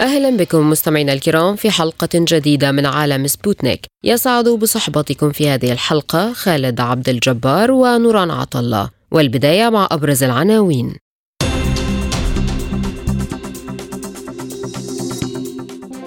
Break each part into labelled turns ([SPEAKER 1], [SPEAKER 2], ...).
[SPEAKER 1] أهلا بكم مستمعينا الكرام في حلقة جديدة من عالم سبوتنيك. يسعد بصحبتكم في هذه الحلقة خالد عبد الجبار ونوران عطلة والبداية مع أبرز العناوين.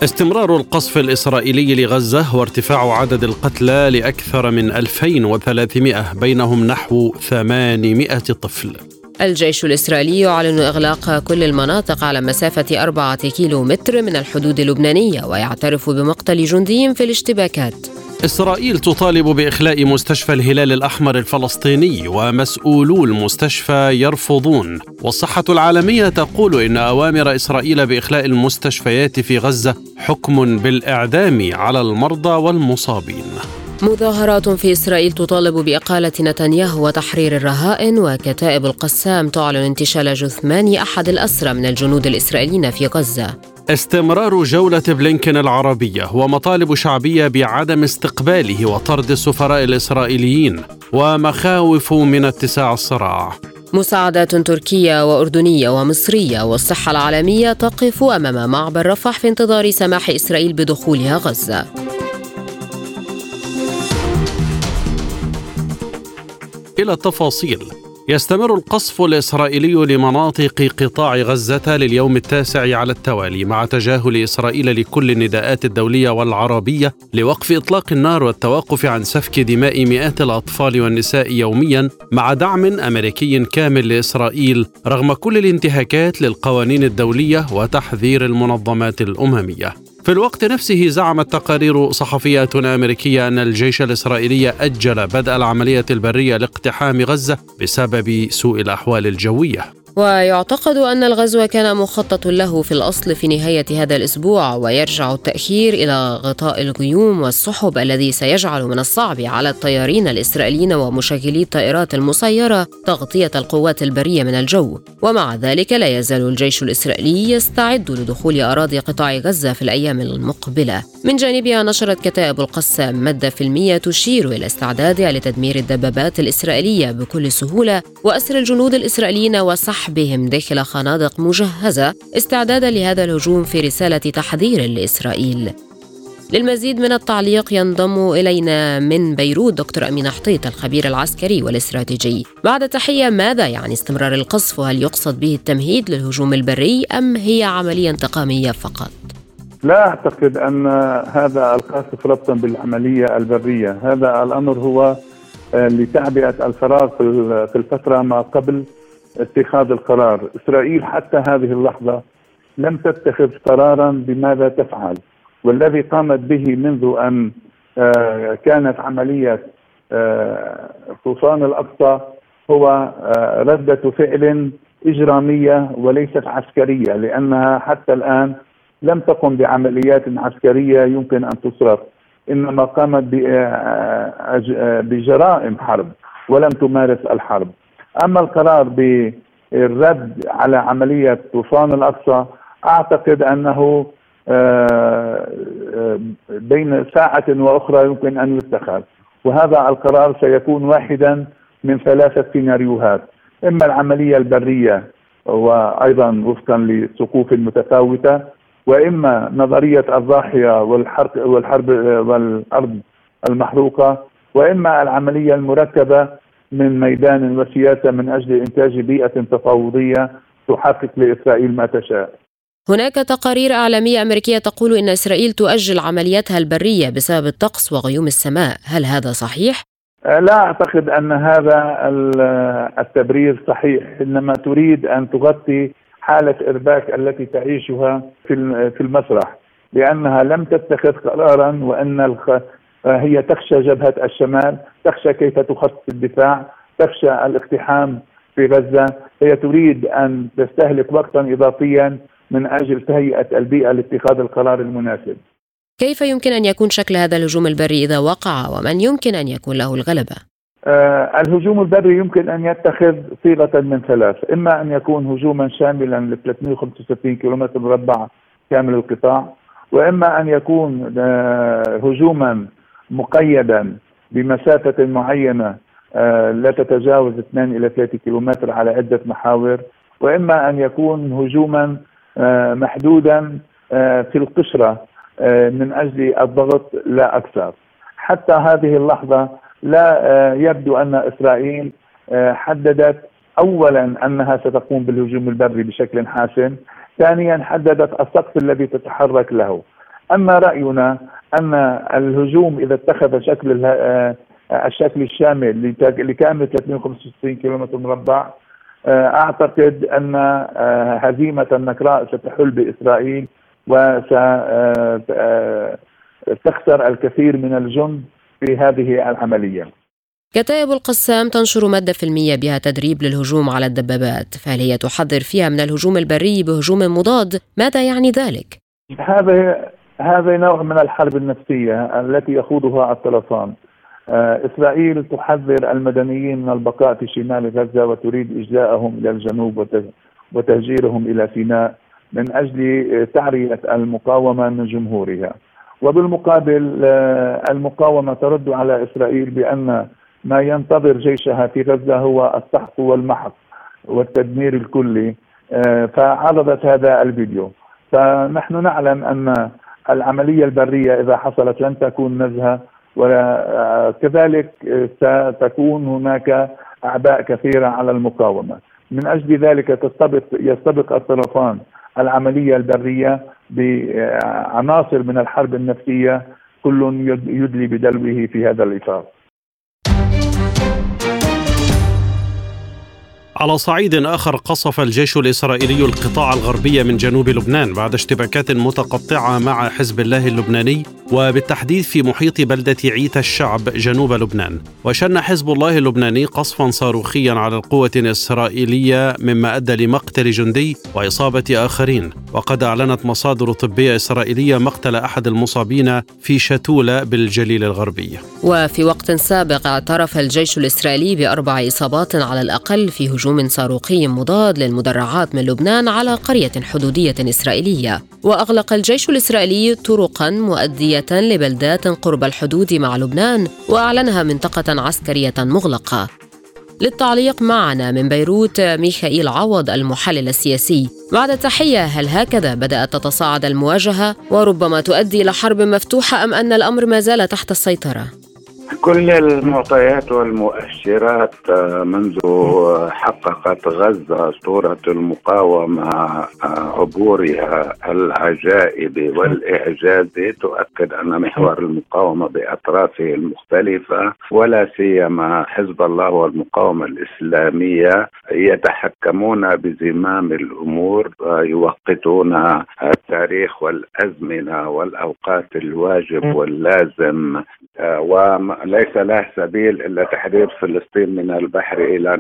[SPEAKER 2] استمرار القصف الإسرائيلي لغزة وارتفاع عدد القتلى لأكثر من 2300 بينهم نحو 800 طفل.
[SPEAKER 1] الجيش الإسرائيلي يعلن إغلاق كل المناطق على مسافة أربعة كيلو متر من الحدود اللبنانية ويعترف بمقتل جندي في الاشتباكات.
[SPEAKER 2] إسرائيل تطالب بإخلاء مستشفى الهلال الأحمر الفلسطيني ومسؤولو المستشفى يرفضون. والصحة العالمية تقول إن أوامر إسرائيل بإخلاء المستشفيات في غزة حكم بالإعدام على المرضى والمصابين.
[SPEAKER 1] مظاهرات في إسرائيل تطالب بإقالة نتنياهو وتحرير الرهائن وكتائب القسام تعلن انتشال جثمان أحد الأسرى من الجنود الإسرائيليين في غزة.
[SPEAKER 2] استمرار جولة بلينكن العربية ومطالب شعبية بعدم استقباله وطرد السفراء الإسرائيليين ومخاوف من اتساع الصراع.
[SPEAKER 1] مساعدات تركية وأردنية ومصرية والصحة العالمية تقف أمام معبر رفح في انتظار سماح إسرائيل بدخولها غزة.
[SPEAKER 2] إلى التفاصيل. يستمر القصف الإسرائيلي لمناطق قطاع غزة لليوم التاسع على التوالي مع تجاهل إسرائيل لكل النداءات الدولية والعربية لوقف إطلاق النار والتوقف عن سفك دماء مئات الأطفال والنساء يوميا مع دعم أمريكي كامل لإسرائيل رغم كل الانتهاكات للقوانين الدولية وتحذير المنظمات الأممية. في الوقت نفسه زعمت تقارير صحفية أمريكية أن الجيش الإسرائيلي أجل بدء العملية البرية لاقتحام غزة بسبب سوء الأحوال الجوية.
[SPEAKER 1] ويعتقد أن الغزو كان مخطط له في الأصل في نهاية هذا الأسبوع ويرجع التأخير إلى غطاء الغيوم والسحب الذي سيجعل من الصعب على الطيارين الإسرائيليين ومشغلي الطائرات المسيرة تغطية القوات البرية من الجو. ومع ذلك لا يزال الجيش الإسرائيلي يستعد لدخول أراضي قطاع غزة في الأيام المقبلة. من جانبها نشرت كتائب القسام مادة فيلمية تشير إلى استعدادها لتدمير الدبابات الإسرائيلية بكل سهولة وأسر الجنود الإسرائيليين وسحبهم داخل خنادق مجهزة استعدادا لهذا الهجوم في رسالة تحذير لإسرائيل. للمزيد من التعليق ينضم إلينا من بيروت دكتور أمين حطيط الخبير العسكري والاستراتيجي. بعد تحية ماذا يعني استمرار القصف؟ وهل يقصد به التمهيد للهجوم البري أم هي عملية انتقامية فقط؟
[SPEAKER 3] لا أعتقد أن هذا القاصف ربطا بالعملية البرية، هذا الأمر هو لتعبئة الفراغ في الفترة ما قبل. اتخاذ القرار، إسرائيل حتى هذه اللحظة لم تتخذ قرارا بماذا تفعل، والذي قامت به منذ أن كانت عملية طوفان الأقصى هو ردة فعل إجرامية وليست عسكرية لأنها حتى الآن لم تقم بعمليات عسكرية يمكن أن تصرف. إنما قامت بجرائم حرب ولم تمارس الحرب. أما القرار بالرد على عملية طوفان الأقصى أعتقد أنه بين ساعة وأخرى يمكن أن يتخذ. وهذا القرار سيكون واحدا من ثلاثة سيناريوهات. إما العملية البرية وأيضا وفقا لصفوف متفاوتة وإما نظرية الضاحية والحرق والحرب والأرض المحروقة وإما العملية المركبة من ميدان وسياسة من أجل إنتاج بيئة تفاوضية تحقق لإسرائيل ما تشاء.
[SPEAKER 1] هناك تقارير إعلامية أمريكية تقول إن إسرائيل تؤجل عملياتها البرية بسبب الطقس وغيوم السماء، هل هذا صحيح؟
[SPEAKER 3] لا أعتقد أن هذا التبرير صحيح، إنما تريد أن تغطي حالة إرباك التي تعيشها في المسرح لأنها لم تتخذ قرارا الخ... هي تخشى جبهة الشمال تخشى كيف تخطط الدفاع تخشى الاقتحام في غزة. هي تريد أن تستهلك وقتا إضافيا من أجل تهيئة البيئة لاتخاذ القرار المناسب.
[SPEAKER 1] كيف يمكن أن يكون شكل هذا الهجوم البري إذا وقع ومن يمكن أن يكون له الغلبة؟
[SPEAKER 3] آه، الهجوم البري يمكن أن يتخذ صيغة من ثلاث، إما أن يكون هجوما شاملا ل 365 كيلومتر مربع كامل القطاع، وإما أن يكون آه، هجوما مقيدا بمسافة معينة آه، لا تتجاوز 2 إلى 3 كيلومتر على عدة محاور، وإما أن يكون هجوما محدودا في القشرة من أجل الضغط لا أكثر. حتى هذه اللحظة لا آه، يبدو أن إسرائيل آه، حددت اولا أنها ستقوم بالهجوم البري بشكل حاسم، ثانيا حددت السقف الذي تتحرك له. أما رأينا أن الهجوم إذا اتخذ شكل آه، الشكل الشامل لكامل 365 كيلومتر مربع أعتقد أن هزيمة النكراء ستحل بإسرائيل وستخسر الكثير من الجند في هذه العملية
[SPEAKER 1] كتائب القسام تنشر مادة فيلمية بها تدريب للهجوم على الدبابات فهل هي تحذر فيها من الهجوم البري بهجوم مضاد؟ ماذا يعني ذلك؟
[SPEAKER 3] هذا هذا نوع من الحرب النفسية التي يخوضها الطرفان آه، إسرائيل تحذر المدنيين من البقاء في شمال غزة وتريد إجلاءهم إلى الجنوب وتهجيرهم إلى سيناء من أجل تعرية المقاومة من جمهورها. وبالمقابل آه، المقاومة ترد على إسرائيل بأن ما ينتظر جيشها في غزة هو السحق والمحق والتدمير الكلي. آه، فعرضت هذا الفيديو. فنحن نعلم أن العملية البرية إذا حصلت لن تكون نزهة وكذلك آه، ستكون هناك أعباء كثيرة على المقاومة من أجل ذلك تستبق يستبق الطرفان العملية البرية بعناصر من الحرب النفسية كل يدلي بدلوه في هذا الإطار.
[SPEAKER 2] على صعيد آخر قصف الجيش الإسرائيلي القطاع الغربي من جنوب لبنان بعد اشتباكات متقطعة مع حزب الله اللبناني وبالتحديد في محيط بلدة عيت الشعب جنوب لبنان. وشن حزب الله اللبناني قصفا صاروخيا على القوة الإسرائيلية مما أدى لمقتل جندي وإصابة آخرين. وقد أعلنت مصادر طبية إسرائيلية مقتل أحد المصابين في شتوله بالجليل الغربي.
[SPEAKER 1] وفي وقت سابق اعترف الجيش الإسرائيلي بأربع إصابات على الأقل في هجوم صاروخي مضاد للمدرعات من لبنان على قرية حدودية إسرائيلية. وأغلق الجيش الإسرائيلي طرقا مؤدية لبلدات قرب الحدود مع لبنان وأعلنها منطقة عسكرية مغلقة. للتعليق معنا من بيروت ميخائيل عوض المحلل السياسي بعد تحية هل هكذا بدأت تتصاعد المواجهة وربما تؤدي إلى حرب مفتوحة أم أن الأمر ما زال تحت السيطرة؟
[SPEAKER 4] كل المعطيات والمؤشرات آه، منذ حققت غزة صورة المقاومة آه، عبورها العجائب والإعجاز تؤكد أن محور المقاومة بأطرافه المختلفة ولا سيما حزب الله والمقاومة الإسلامية يتحكمون بزمام الأمور يوقتون التاريخ والأزمنة والأوقات الواجب واللازم. آه، وليس له سبيل إلا تحرير فلسطين من البحر إلى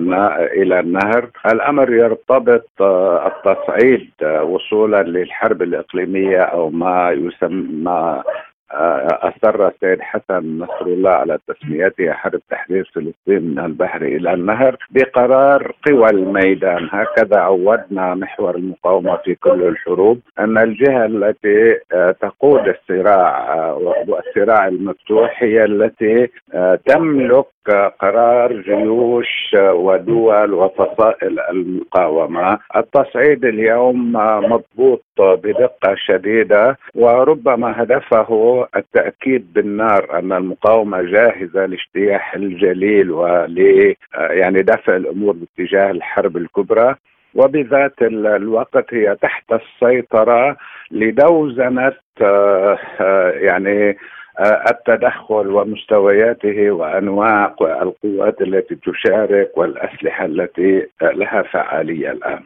[SPEAKER 4] إلى النهر، الأمر يرتبط آه، التصعيد آه، وصولا للحرب الإقليمية أو ما يسمى أصر السيد حسن نصر الله على تسميتها حرب تحرير فلسطين من البحر إلى النهر بقرار قوى الميدان. هكذا عودنا محور المقاومة في كل الحروب أن الجهة التي آه، تقود الصراع آه، والصراع المفتوح هي التي آه، تملك قرار جيوش ودول وفصائل المقاومة، التصعيد اليوم مضبوط بدقة شديدة وربما هدفه التأكيد بالنار أن المقاومة جاهزة لاجتياح الجليل ول يعني دفع الأمور باتجاه الحرب الكبرى. وبذات الوقت هي تحت السيطرة لدوزنة آه، آه، يعني التدخل ومستوياته وأنواع القوات التي تشارك والأسلحة التي لها فعالية الآن.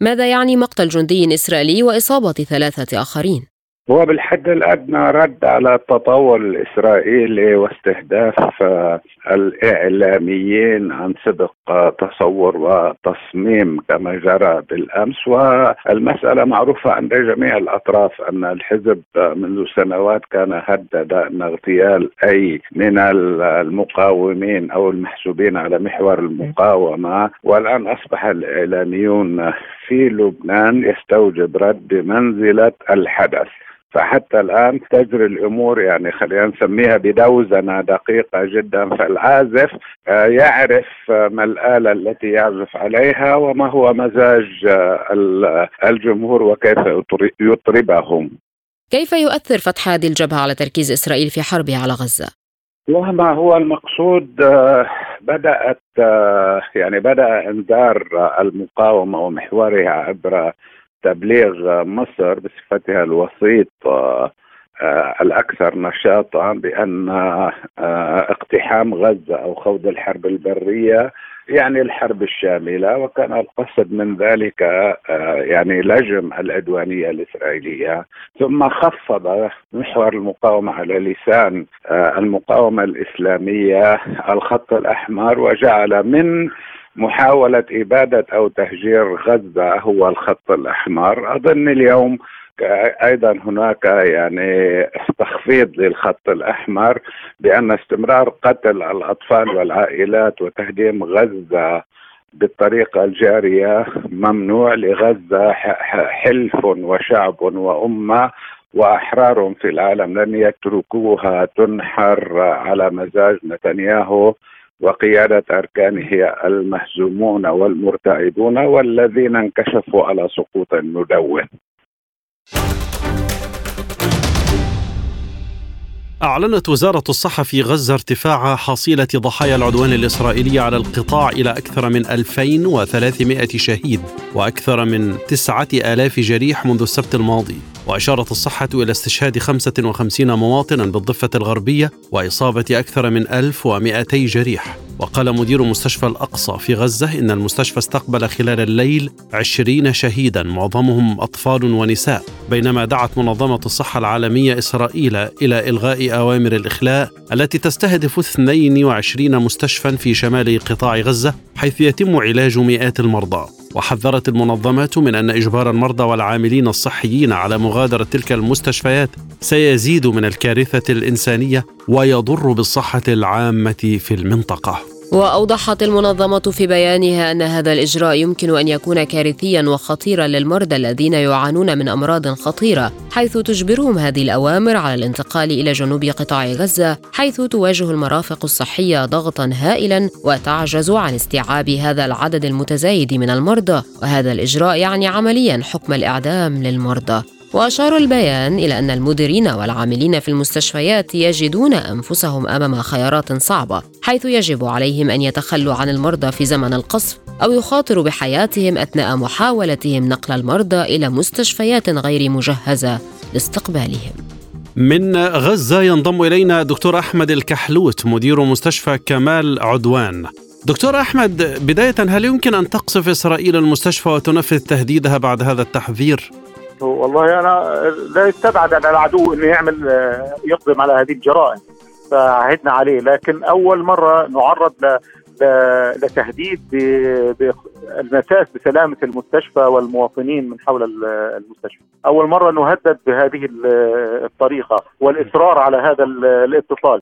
[SPEAKER 1] ماذا يعني مقتل جندي إسرائيلي وإصابة ثلاثة آخرين؟
[SPEAKER 4] هو بالحد الأدنى رد على التطور الإسرائيلي واستهداف آه، الإعلاميين عن صدق تصور وتصميم كما جرى بالأمس. والمسألة معروفة عند جميع الأطراف أن الحزب منذ سنوات كان هدد أن اغتيال أي من المقاومين أو المحسوبين على محور المقاومة. والآن أصبح الإعلاميون في لبنان يستوجب رد بمنزله الحدث. فحتى الآن تجري الأمور يعني خلينا نسميها بدوزنة دقيقة جدا فالعازف آه، يعرف آه، ما الآلة التي يعزف عليها وما هو مزاج آه، الجمهور وكيف يطربهم.
[SPEAKER 1] كيف يؤثر فتح هذه الجبهة على تركيز إسرائيل في حربه على غزة؟
[SPEAKER 4] وما هو المقصود بدأت يعني بدأ إنذار المقاومة ومحورها عبر تبليغ مصر بصفتها الوسيط آه، الأكثر نشاطا بأن آه، اقتحام غزة أو خوض الحرب البرية يعني الحرب الشاملة وكان القصد من ذلك آه، يعني لجم العدوانية الإسرائيلية. ثم خفض محور المقاومة على لسان المقاومة الإسلامية الخط الأحمر وجعل من محاولة إبادة أو تهجير غزة هو الخط الأحمر. أظن اليوم أيضا هناك يعني تخفيض للخط الأحمر بأن استمرار قتل الأطفال والعائلات وتهديم غزة بالطريقة الجارية ممنوع لغزة. حلف وشعب وأمة وأحرار في العالم لن يتركوها تنحر على مزاج نتنياهو. وقيادة أركانه المهزومون والمرتعدون والذين انكشفوا على سقوط مدون
[SPEAKER 2] أعلنت وزارة الصحة في غزة ارتفاع حصيلة ضحايا العدوان الإسرائيلي على القطاع إلى أكثر من 2300 شهيد وأكثر من 9000 جريح منذ السبت الماضي. وأشارت الصحة إلى استشهاد 55 مواطنا بالضفة الغربية وإصابة أكثر من 1200 جريح. وقال مدير مستشفى الأقصى في غزة إن المستشفى استقبل خلال الليل 20 شهيدا معظمهم أطفال ونساء. بينما دعت منظمة الصحة العالمية إسرائيل إلى إلغاء أوامر الإخلاء التي تستهدف 22 مستشفى في شمال قطاع غزة حيث يتم علاج مئات المرضى. وحذرت المنظمات من أن إجبار المرضى والعاملين الصحيين على مغادرة تلك المستشفيات سيزيد من الكارثة الإنسانية ويضر بالصحة العامة في المنطقة.
[SPEAKER 1] وأوضحت المنظمة في بيانها أن هذا الإجراء يمكن أن يكون كارثيا وخطيرا للمرضى الذين يعانون من أمراض خطيرة حيث تجبرهم هذه الأوامر على الانتقال إلى جنوب قطاع غزة حيث تواجه المرافق الصحية ضغطا هائلا وتعجز عن استيعاب هذا العدد المتزايد من المرضى وهذا الإجراء يعني عمليا حكم الإعدام للمرضى. واشار البيان إلى أن المديرين والعاملين في المستشفيات يجدون أنفسهم أمام خيارات صعبة حيث يجب عليهم أن يتخلوا عن المرضى في زمن القصف أو يخاطروا بحياتهم أثناء محاولتهم نقل المرضى إلى مستشفيات غير مجهزة لاستقبالهم
[SPEAKER 2] من غزة ينضم إلينا دكتور أحمد الكحلوت مدير مستشفى كمال عدوان دكتور أحمد بداية هل يمكن أن تقصف إسرائيل المستشفى وتنفذ تهديدها بعد هذا التحذير؟
[SPEAKER 5] والله أنا لا يستبعد على العدو إنه يعمل آه، يقدم على هذه الجرائم فعهدنا عليه لكن أول مرة نعرض ل لتهديد بالمساس بسلامة المستشفى والمواطنين من حول المستشفى. أول مرة نهدد بهذه الطريقة والإصرار على هذا الاتصال.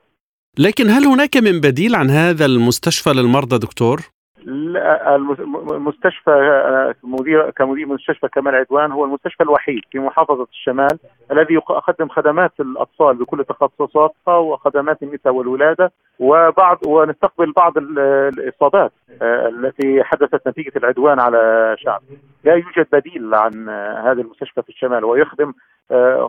[SPEAKER 2] لكن هل هناك من بديل عن هذا المستشفى للمرضى دكتور؟
[SPEAKER 5] المستشفى آه، مدير كمدير مستشفى كمال عدوان هو المستشفى الوحيد في محافظة الشمال الذي يقدم خدمات الاطفال بكل تخصصاتها وخدمات النساء والولادة وبعض ونستقبل بعض الإصابات آه، التي حدثت نتيجة العدوان على شعب. لا يوجد بديل عن هذا المستشفى في الشمال ويخدم آه،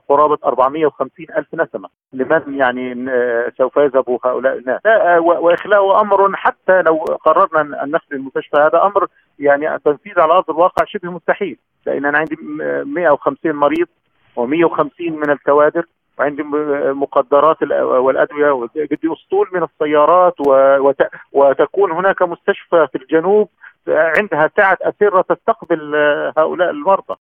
[SPEAKER 5] قرابة 450 ألف نسمة. لمن يعني آه، سوف يذهبوا هؤلاء الناس. آه، وإخلاء أمر حتى لو قررنا أن نخلي المستشفى هذا أمر يعني التنفيذ على أرض الواقع شبه مستحيل. لأن أنا عندي 150 مريض و150 من الكوادر وعندي مقدرات والأدوية بدي أسطول من السيارات وتكون هناك مستشفى في الجنوب عندها سعة أسرة تستقبل هؤلاء المرضى.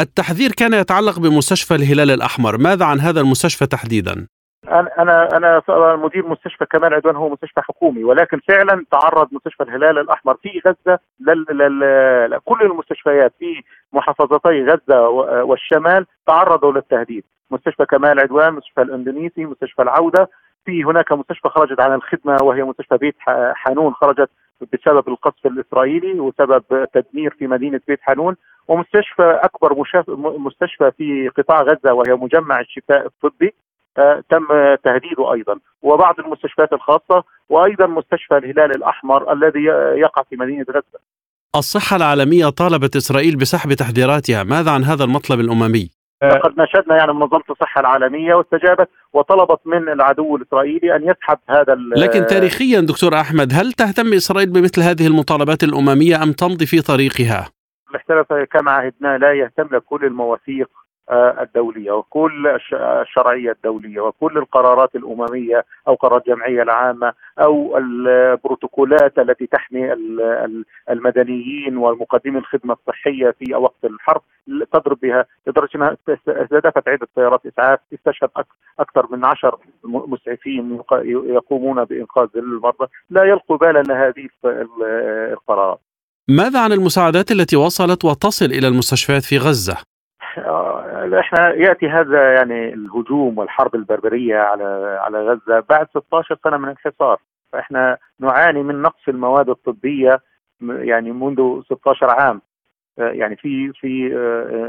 [SPEAKER 2] التحذير كان يتعلق بمستشفى الهلال الأحمر ماذا عن هذا المستشفى تحديدا؟
[SPEAKER 5] أنا أنا مدير مستشفى كمال عدوان هو مستشفى حكومي ولكن فعلا تعرض مستشفى الهلال الأحمر في غزة لل... لل... كل المستشفيات في محافظتي غزة والشمال تعرضوا للتهديد مستشفى كمال عدوان مستشفى الإندونيسي مستشفى العودة في هناك مستشفى خرجت عن الخدمة وهي مستشفى بيت حانون خرجت بسبب القصف الإسرائيلي وسبب تدمير في مدينة بيت حانون ومستشفى أكبر مستشفى في قطاع غزة وهي مجمع الشفاء الطبي آه، تم تهديده أيضا وبعض المستشفيات الخاصة وأيضا مستشفى الهلال الأحمر الذي يقع في مدينة غزة.
[SPEAKER 2] الصحة العالمية طالبت إسرائيل بسحب تحذيراتها، ماذا عن هذا المطلب الأممي؟
[SPEAKER 5] لقد ناشدنا يعني منظمة الصحة العالمية واستجابت وطلبت من العدو الإسرائيلي أن يسحب هذا
[SPEAKER 2] لكن تاريخيا دكتور أحمد هل تهتم إسرائيل بمثل هذه المطالبات الأممية أم تمضي في طريقها؟
[SPEAKER 5] الاحتراف كما عهدنا لا يهتم لكل المواثيق الدولية وكل الشرعية الدولية وكل القرارات الأممية أو قرارات الجمعية العامة أو البروتوكولات التي تحمي المدنيين والمقدمين الخدمة الصحية في وقت الحرب تضرب بها لدرجة أنها استهدفت عدة سيارات إسعاف استشهد أكثر من عشر مسعفين يقومون بإنقاذ المرضى لا يلقوا بالا لهذه القرارات
[SPEAKER 2] ماذا عن المساعدات التي وصلت وتصل إلى المستشفيات في غزة؟
[SPEAKER 5] إحنا يأتي هذا يعني الهجوم والحرب البربرية على على غزة بعد 16 سنة من الحصار فإحنا نعاني من نقص المواد الطبية يعني منذ 16 عام. يعني في في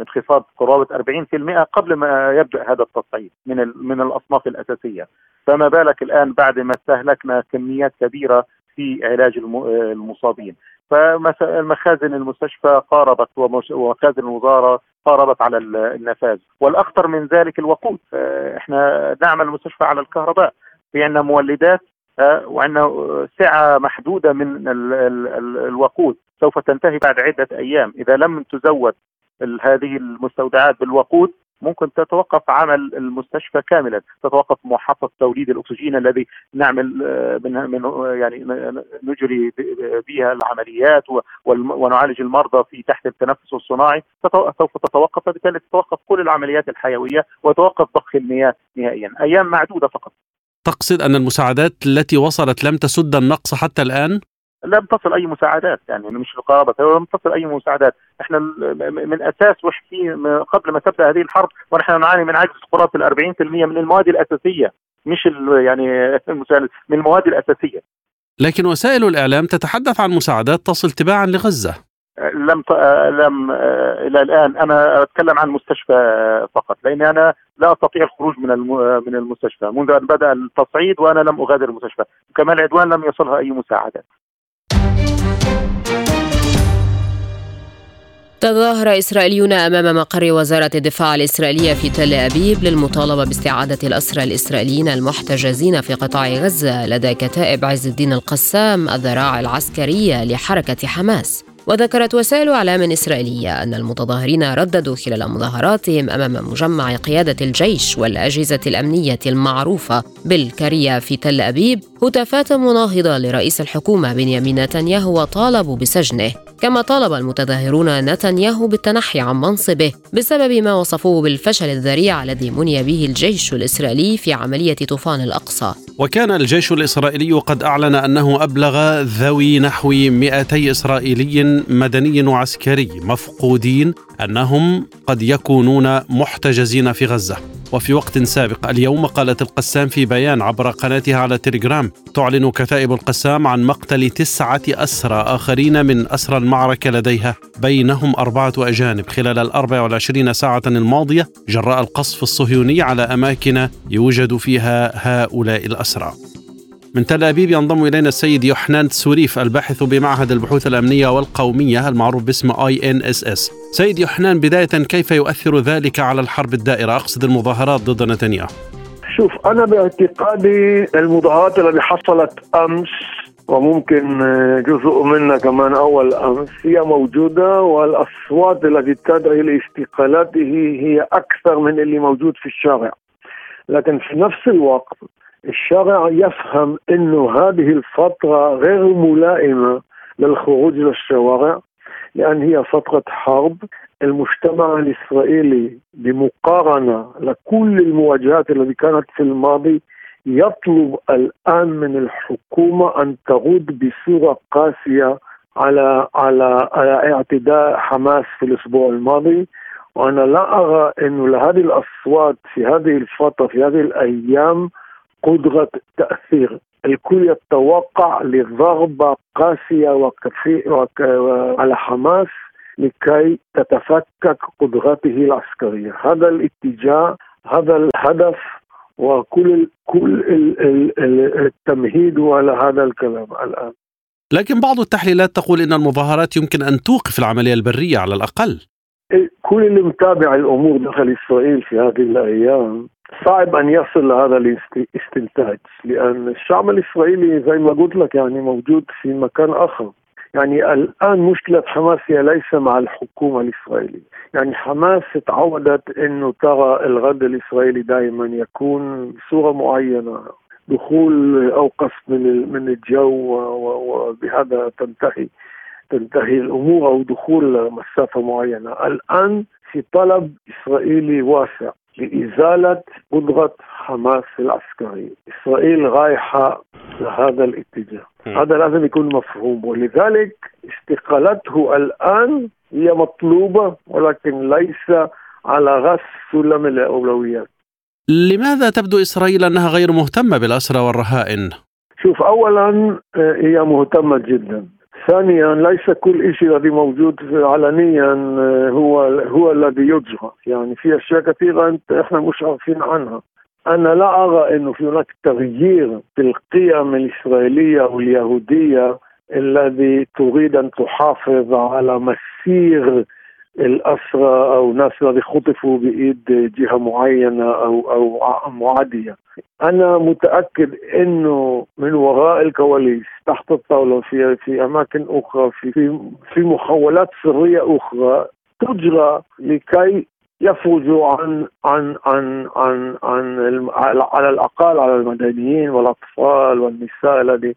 [SPEAKER 5] انخفاض قرابه 40% قبل ما يبدأ هذا التصعيد من من الأصناف الأساسية. فما بالك الآن بعد ما استهلكنا كميات كبيرة في علاج المصابين. فمخازن المستشفى قاربت ومخازن الوزارة قاربت على النفاذ. والأخطر من ذلك الوقود. إحنا نعمل المستشفى على الكهرباء. في عندنا مولدات آه، وعندنا سعة محدودة من الوقود. سوف تنتهي بعد عدة أيام. إذا لم تزود هذه المستودعات بالوقود ممكن تتوقف عمل المستشفى كاملا تتوقف محطة توليد الأكسجين الذي نعمل آه، من, من يعني نجري بها العمليات ونعالج المرضى في تحت التنفس الصناعي. سوف تتوقف وبالتالي تتوقف كل العمليات الحيوية وتوقف ضخ المياه نهائيا. أيام معدودة فقط.
[SPEAKER 2] تقصد أن المساعدات التي وصلت لم تسد النقص حتى الآن؟
[SPEAKER 5] لم تصل أي مساعدات يعني مش القرابه لم تصل أي مساعدات. إحنا من أساس وحشي قبل ما تبدأ هذه الحرب ونحن نعاني من عجز قرابة ال 40% من المواد الأساسية مش يعني من المواد الأساسية.
[SPEAKER 2] لكن وسائل الإعلام تتحدث عن مساعدات تصل تباعا لغزة.
[SPEAKER 5] لم لم إلى الآن أنا أتكلم عن المستشفى فقط لاني أنا لا أستطيع الخروج من من المستشفى. منذ أن بدأ التصعيد وأنا لم أغادر المستشفى. كمان العدوان لم يصلها أي مساعدات
[SPEAKER 1] تظاهر إسرائيليون أمام مقر وزارة الدفاع الإسرائيلية في تل أبيب للمطالبة باستعادة الأسرى الإسرائيليين المحتجزين في قطاع غزة لدى كتائب عز الدين القسام الذراع العسكرية لحركة حماس. وذكرت وسائل إعلام إسرائيلية أن المتظاهرين رددوا خلال مظاهراتهم أمام مجمع قيادة الجيش والأجهزة الأمنية المعروفة بالكريه في تل أبيب هتافات مناهضة لرئيس الحكومة بنيامين نتنياهو وطالبوا بسجنه كما طالب المتظاهرون نتنياهو بالتنحي عن منصبه بسبب ما وصفوه بالفشل الذريع الذي مني به الجيش الإسرائيلي في عملية طوفان الأقصى.
[SPEAKER 2] وكان الجيش الإسرائيلي قد أعلن أنه أبلغ ذوي نحو 200 إسرائيلي مدني وعسكري مفقودين أنهم قد يكونون محتجزين في غزة. وفي وقت سابق اليوم قالت القسام في بيان عبر قناتها على تليجرام تعلن كتائب القسام عن مقتل تسعة أسرى آخرين من أسرى المعركة لديها. بينهم أربعة أجانب. خلال الأربع والعشرين ساعة الماضية جراء القصف الصهيوني على أماكن يوجد فيها هؤلاء الأسرى. من تل أبيب ينضم إلينا السيد يوحنان سوريف الباحث بمعهد البحوث الأمنية والقومية المعروف باسم INSS. سيد يوحنان بداية كيف يؤثر ذلك على الحرب الدائرة أقصد المظاهرات ضد نتنياهو؟
[SPEAKER 6] شوف أنا باعتقادي المظاهرات التي حصلت أمس وممكن جزء منها كمان أول أمس هي موجودة والأصوات التي تدعي لاستقالته هي أكثر من اللي موجود في الشارع لكن في نفس الوقت الشارع يفهم إنه هذه الفترة غير ملائمة للخروج للشوارع لأن هي فترة حرب. المجتمع الإسرائيلي بمقارنة لكل المواجهات التي كانت في الماضي يطلب الآن من الحكومة أن ترد بصورة قاسية على على على اعتداء حماس في الأسبوع الماضي. وأنا لا أرى أنه لهذه الأصوات في هذه الفترة في هذه الأيام قدرة تأثير الكل يتوقع لضربة قاسية وكفي وك... على حماس لكي تتفكك قدرته العسكرية. هذا الاتجاه هذا الهدف وكل كل التمهيد على هذا الكلام الآن.
[SPEAKER 2] لكن بعض التحليلات تقول إن المظاهرات يمكن أن توقف العملية البرية على الأقل.
[SPEAKER 6] كل اللي متابع الأمور داخل إسرائيل في هذه الأيام صعب أن يصل لهذا الاستنتاج لأن الشعب الإسرائيلي زي ما قلت لك يعني موجود في مكان آخر. يعني الآن مشكلة حماس هي ليس مع الحكومة الإسرائيلية. يعني حماس تعودت إنه ترى الغد الإسرائيلي دائما يكون بصوره معينة دخول أو قصف من من الجو وبهذا تنتهي تنتهي الأمور أو دخول مسافة معينة. الآن في طلب إسرائيلي واسع. لإزالة قدرة حماس العسكري. إسرائيل رايحة لهذا الاتجاه. هذا لازم يكون مفهوم. ولذلك استقالته الآن هي مطلوبة ولكن ليس على راس سلم الأولويات.
[SPEAKER 2] لماذا تبدو إسرائيل أنها غير مهتمة بالأسرى والرهائن؟
[SPEAKER 6] شوف أولا آه، هي مهتمة جدا. ثانيا ليس كل شيء الذي موجود علنيا آه، هو هو الذي يجرى. يعني في أشياء كثيرة أنت إحنا مش عارفين عنها. أنا لا أرى إنه في هناك تغيير في القيم الإسرائيلية واليهوديه الذي تريد أن تحافظ على مسير الأسرى أو ناس الذي خطفوا بإيد جهة معينة أو أو معادية. أنا متأكد أنه من وراء الكواليس تحت الطاولة في في أماكن أخرى في في, في محاولات سرية أخرى تجرى لكي يفرجوا عن عن عن عن عن على الأقل على المدنيين والأطفال والنساء الذي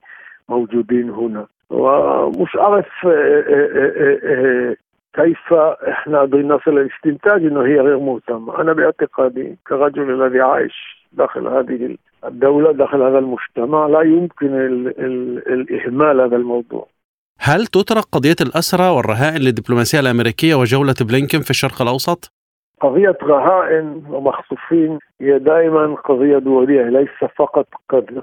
[SPEAKER 6] موجودين هنا. ومش عارف آه، آه، آه، كيف إحنا قدرنا نصل للاستنتاج إنه هي غير مهتمة، أنا باعتقادي كرجل الذي عايش داخل هذه الدولة داخل هذا المجتمع لا يمكن ال ال الإهمال هذا الموضوع.
[SPEAKER 2] هل تترك قضية الأسرى والرهائن للدبلوماسية الأمريكية وجولة بلينكن في الشرق الأوسط؟
[SPEAKER 6] قضية رهائن ومخطوفين هي دائما قضية دولية ليس فقط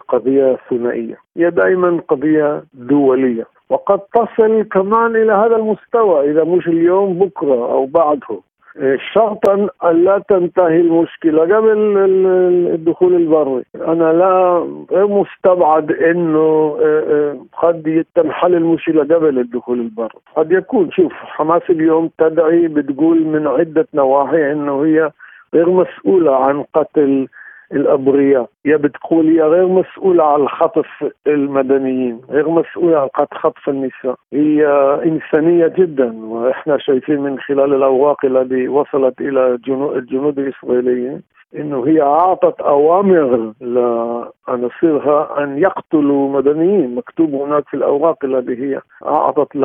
[SPEAKER 6] قضية ثنائية هي دائما قضية دولية وقد تصل كمان إلى هذا المستوى إذا مش اليوم بكرة أو بعده. شرطا أن لا تنتهي المشكلة قبل الدخول البري. أنا لا مستبعد أنه آه، آه، قد تنحل المشكلة قبل الدخول البري. قد يكون شوف حماس اليوم تدعي بتقول من عدة نواحي أنه هي غير مسؤولة عن قتل الأبرياء. هي بتقول هي غير مسؤولة عن خطف المدنيين غير مسؤولة عن خطف النساء. هي إنسانية جدا وإحنا شايفين من خلال الأوراق التي وصلت إلى الجنود الإسرائيليين إنه هي أعطت أوامر لعناصرها أن يقتلوا مدنيين. مكتوب هناك في الأوراق التي هي أعطت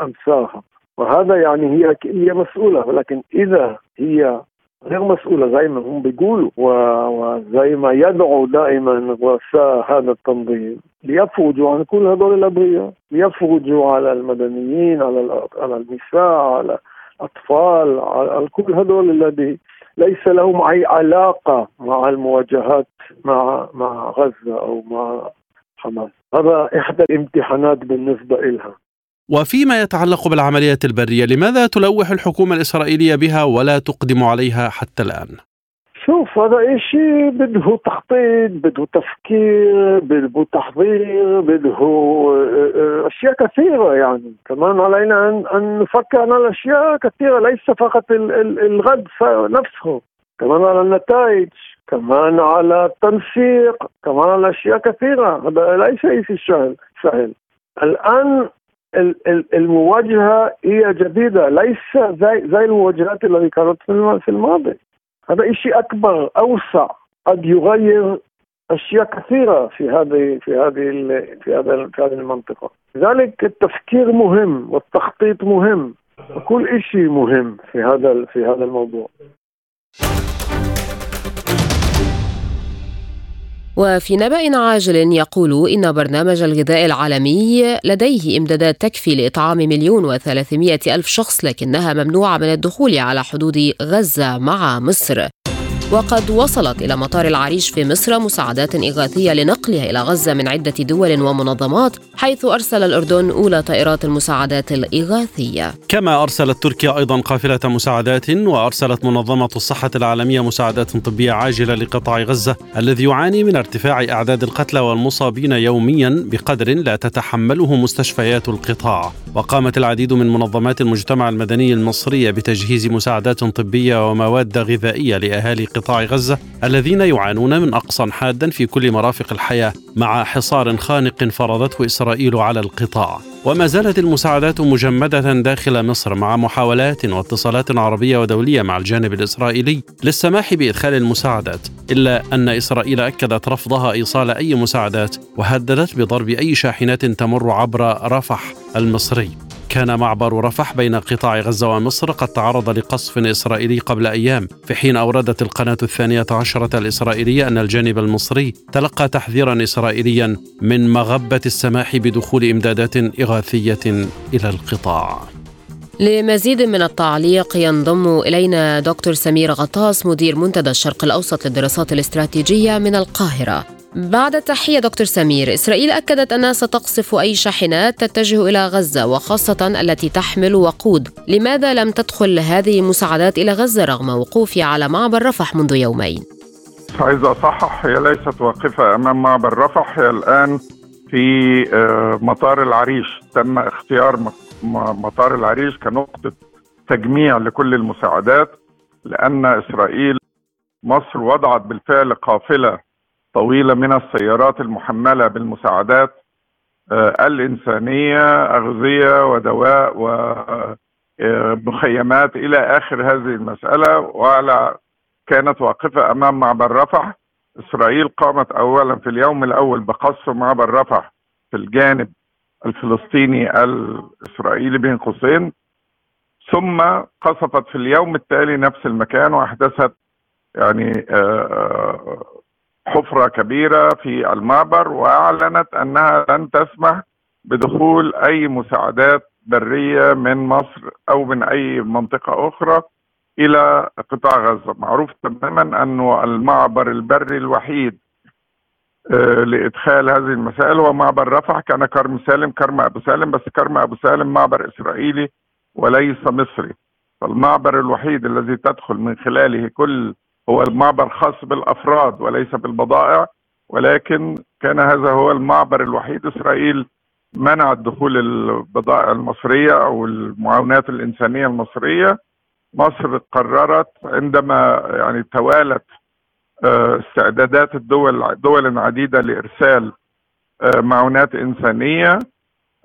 [SPEAKER 6] لأمثالها. وهذا يعني هي هي مسؤولة ولكن إذا هي غير مسؤولة زي ما هم بيقولوا. وزي ما يدعو دائما رؤساء هذا التنظيم ليفرجوا عن كل هذول الأبرياء ليفرجوا على المدنيين على على النساء على الأطفال على كل هذول الذي ليس لهم أي علاقة مع المواجهات مع مع غزة أو مع حماس. هذا إحدى الامتحانات بالنسبة لها
[SPEAKER 2] وفيما يتعلق بالعملية البرية لماذا تلوح الحكومة الإسرائيلية بها ولا تقدم عليها حتى الآن؟
[SPEAKER 6] شوف هذا شيء بده تخطيط بده تفكير بده تحضير بده أشياء كثيرة يعني. كمان علينا ان أن نفكر على أشياء كثيرة ليس فقط الغد نفسه. كمان على النتائج كمان على التنسيق كمان على أشياء كثيرة. هذا ليس شيء سهل. الآن المواجهة هي جديدة ليس زي زي المواجهات التي كانت في الماضي. هذا شيء أكبر أوسع قد يغير أشياء كثيرة في هذه في هذه في هذا في هذه المنطقة. لذلك التفكير مهم والتخطيط مهم. وكل شيء مهم في هذا في هذا الموضوع.
[SPEAKER 1] وفي نبأ عاجل يقول إن برنامج الغذاء العالمي لديه إمدادات تكفي لإطعام مليون وثلاثمائة ألف شخص لكنها ممنوعة من الدخول على حدود غزة مع مصر. وقد وصلت إلى مطار العريش في مصر مساعدات إغاثية لنقلها إلى غزة من عدة دول ومنظمات حيث أرسل الأردن أولى طائرات المساعدات الإغاثية.
[SPEAKER 2] كما أرسلت تركيا أيضا قافلة مساعدات وأرسلت منظمة الصحة العالمية مساعدات طبية عاجلة لقطاع غزة الذي يعاني من ارتفاع أعداد القتلى والمصابين يوميا بقدر لا تتحمله مستشفيات القطاع. وقامت العديد من منظمات المجتمع المدني المصرية بتجهيز مساعدات طبية ومواد غذائية لأهالي قطاع غزة الذين يعانون من أقصى حادا في كل مرافق الحياة مع حصار خانق فرضته إسرائيل على القطاع. وما زالت المساعدات مجمدة داخل مصر مع محاولات واتصالات عربية ودولية مع الجانب الإسرائيلي للسماح بإدخال المساعدات إلا أن إسرائيل أكدت رفضها إيصال أي مساعدات وهددت بضرب أي شاحنات تمر عبر رفح المصري. كان معبر رفح بين قطاع غزة ومصر قد تعرض لقصف إسرائيلي قبل أيام في حين أوردت القناة الثانية عشرة الإسرائيلية أن الجانب المصري تلقى تحذيرا إسرائيليا من مغبة السماح بدخول إمدادات إغاثية إلى القطاع.
[SPEAKER 1] لمزيد من التعليق ينضم إلينا دكتور سمير غطاس مدير منتدى الشرق الأوسط للدراسات الاستراتيجية من القاهرة. بعد التحية دكتور سمير إسرائيل أكدت أنها ستقصف أي شاحنات تتجه إلى غزة وخاصة التي تحمل وقود. لماذا لم تدخل هذه المساعدات إلى غزة رغم وقوفها على معبر رفح منذ يومين؟
[SPEAKER 7] عايز أصحح هي ليست واقفة أمام معبر رفح. هي الآن في آه، مطار العريش. تم اختيار مطار العريش كنقطة تجميع لكل المساعدات لأن إسرائيل مصر وضعت بالفعل قافلة طويلة من السيارات المحملة بالمساعدات آه، الإنسانية أغذية ودواء ومخيمات إلى آخر هذه المسألة. وعلى كانت واقفة أمام معبر رفح. إسرائيل قامت اولا في اليوم الأول بقصف معبر رفح في الجانب الفلسطيني الإسرائيلي بين قوسين ثم قصفت في اليوم التالي نفس المكان وأحدثت يعني آه، حفرة كبيرة في المعبر وأعلنت أنها لن تسمح بدخول أي مساعدات برية من مصر أو من أي منطقة أخرى إلى قطاع غزة. معروف تماما أنه المعبر البري الوحيد آه، لإدخال هذه المسائل هو معبر رفح. كان كرم سالم كرم أبو سالم بس كرم أبو سالم معبر إسرائيلي وليس مصري. فالمعبر الوحيد الذي تدخل من خلاله كل هو المعبر خاص بالأفراد وليس بالبضائع ولكن كان هذا هو المعبر الوحيد إسرائيل منعت دخول البضائع المصرية أو المعاونات الإنسانية المصرية. مصر قررت عندما يعني توالت آه، استعدادات الدول دول عديدة لإرسال آه، معونات إنسانية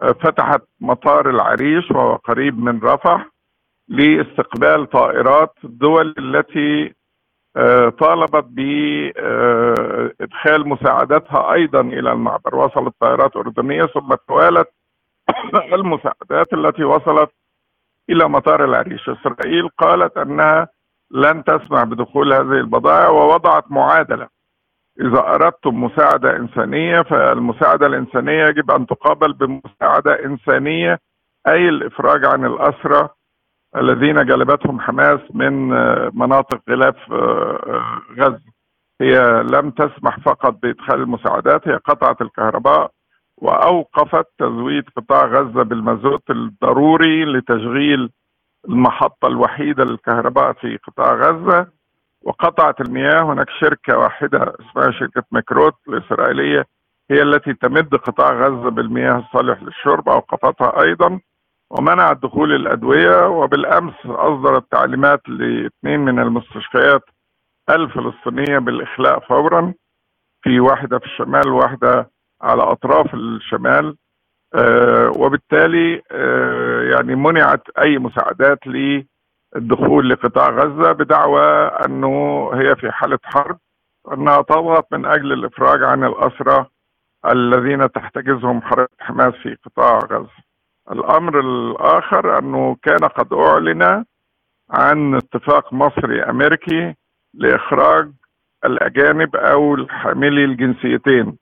[SPEAKER 7] آه، فتحت مطار العريش وهو قريب من رفح لإستقبال طائرات الدول التي طالبت بادخال مساعداتها أيضا إلى المعبر. وصلت طائرات أردنية ثم توالت المساعدات التي وصلت إلى مطار العريش. إسرائيل قالت أنها لن تسمح بدخول هذه البضائع ووضعت معادلة. إذا أردتم مساعدة إنسانية فالمساعدة الإنسانية يجب أن تقابل بمساعدة إنسانية أي الإفراج عن الاسرى الذين جلبتهم حماس من آه، مناطق غلاف آه، آه، غزة. هي لم تسمح فقط بإدخال المساعدات هي قطعت الكهرباء وأوقفت تزويد قطاع غزة بالمازوت الضروري لتشغيل المحطة الوحيدة للكهرباء في قطاع غزة. وقطعت المياه. هناك شركة واحدة اسمها شركة ميكروت الإسرائيلية هي التي تمد قطاع غزة بالمياه الصالح للشرب أوقفتها أيضا. ومنعت دخول الأدوية وبالأمس أصدرت تعليمات لاثنين من المستشفيات الفلسطينية بالإخلاء فورا في واحدة في الشمال وواحدة على أطراف الشمال آه وبالتالي آه يعني منعت أي مساعدات للدخول لقطاع غزة بدعوى أنه هي في حالة حرب أنها تضغط من أجل الإفراج عن الأسرى الذين تحتجزهم حركة حماس في قطاع غزة. الأمر الآخر أنه كان قد أعلن عن اتفاق مصري أمريكي لإخراج الأجانب أو الحاملي الجنسيتين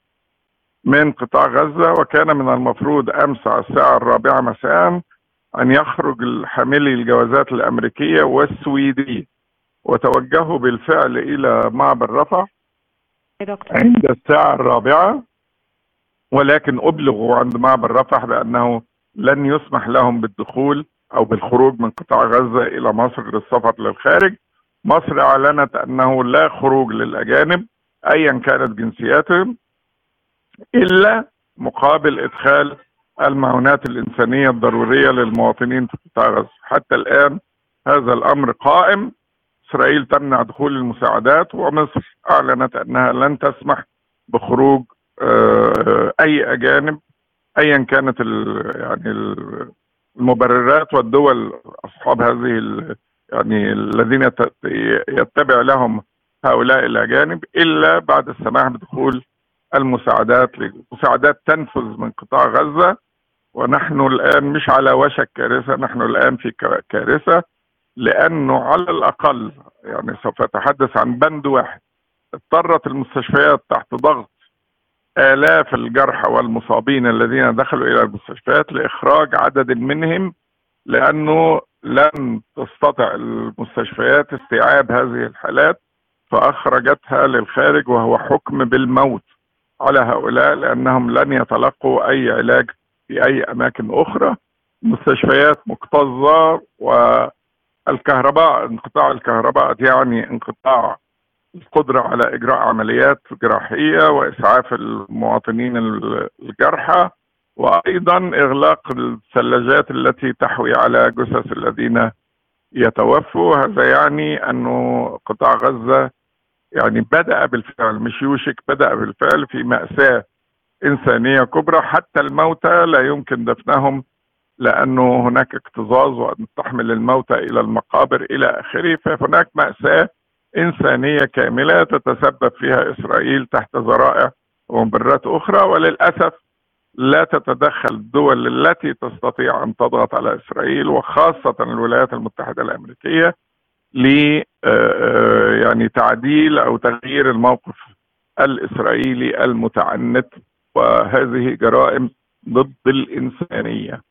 [SPEAKER 7] من قطاع غزة وكان من المفروض أمس على الساعة الرابعة مساء أن يخرج الحاملي الجوازات الأمريكية والسويدية وتوجهوا بالفعل إلى معبر رفح عند الساعة الرابعة ولكن أبلغوا عند معبر رفح بأنه لن يسمح لهم بالدخول أو بالخروج من قطاع غزة إلى مصر للسفر للخارج. مصر أعلنت أنه لا خروج للأجانب أيا كانت جنسياتهم إلا مقابل إدخال المعونات الإنسانية الضرورية للمواطنين في قطاع غزة. حتى الآن هذا الأمر قائم. إسرائيل تمنع دخول المساعدات ومصر أعلنت أنها لن تسمح بخروج آه، أي أيا كانت يعني المبررات والدول أصحاب هذه يعني الذين يتبع لهم هؤلاء الأجانب إلا بعد السماح بدخول المساعدات المساعدات تنفذ من قطاع غزة. ونحن الآن مش على وشك كارثة نحن الآن في كارثة لأنه على الأقل يعني سوف أتحدث عن بند واحد اضطرت المستشفيات تحت ضغط آلاف الجرحى والمصابين الذين دخلوا إلى المستشفيات لإخراج عدد منهم لأنه لن تستطع المستشفيات استيعاب هذه الحالات فأخرجتها للخارج وهو حكم بالموت على هؤلاء لأنهم لن يتلقوا أي علاج في أي أماكن أخرى. مستشفيات مكتظة والكهرباء انقطاع الكهرباء يعني انقطاع القدرة على إجراء عمليات جراحية وإسعاف المواطنين الجرحى وأيضا إغلاق الثلاجات التي تحوي على جثث الذين يتوفوا. هذا يعني أنه قطاع غزة يعني بدأ بالفعل مش يوشك بدأ بالفعل في مأساة إنسانية كبرى. حتى الموتى لا يمكن دفنهم لأنه هناك اكتظاظ وأن تحمل الموتى إلى المقابر إلى آخره. فهناك مأساة إنسانية كاملة تتسبب فيها إسرائيل تحت ذرائع ومبررات أخرى وللأسف لا تتدخل الدول التي تستطيع أن تضغط على إسرائيل وخاصة الولايات المتحدة الأمريكية ل آه، آه، يعني تعديل أو تغيير الموقف الإسرائيلي المتعنت وهذه جرائم ضد الإنسانية.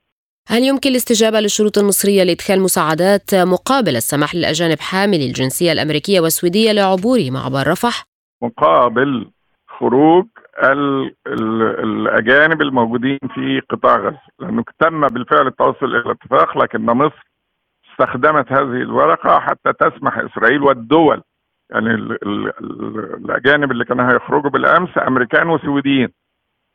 [SPEAKER 1] هل يمكن الاستجابة للشروط المصرية لإدخال مساعدات مقابل السماح للأجانب حاملي الجنسية الأمريكية والسويدية لعبور معبر رفح؟
[SPEAKER 7] مقابل خروج ال ال الأجانب الموجودين في قطاع غزة لأنه تم بالفعل التوصل إلى اتفاق لكن مصر استخدمت هذه الورقة حتى تسمح إسرائيل والدول يعني ال ال الأجانب اللي كانوا هيخرجوا بالأمس أمريكان وسويديين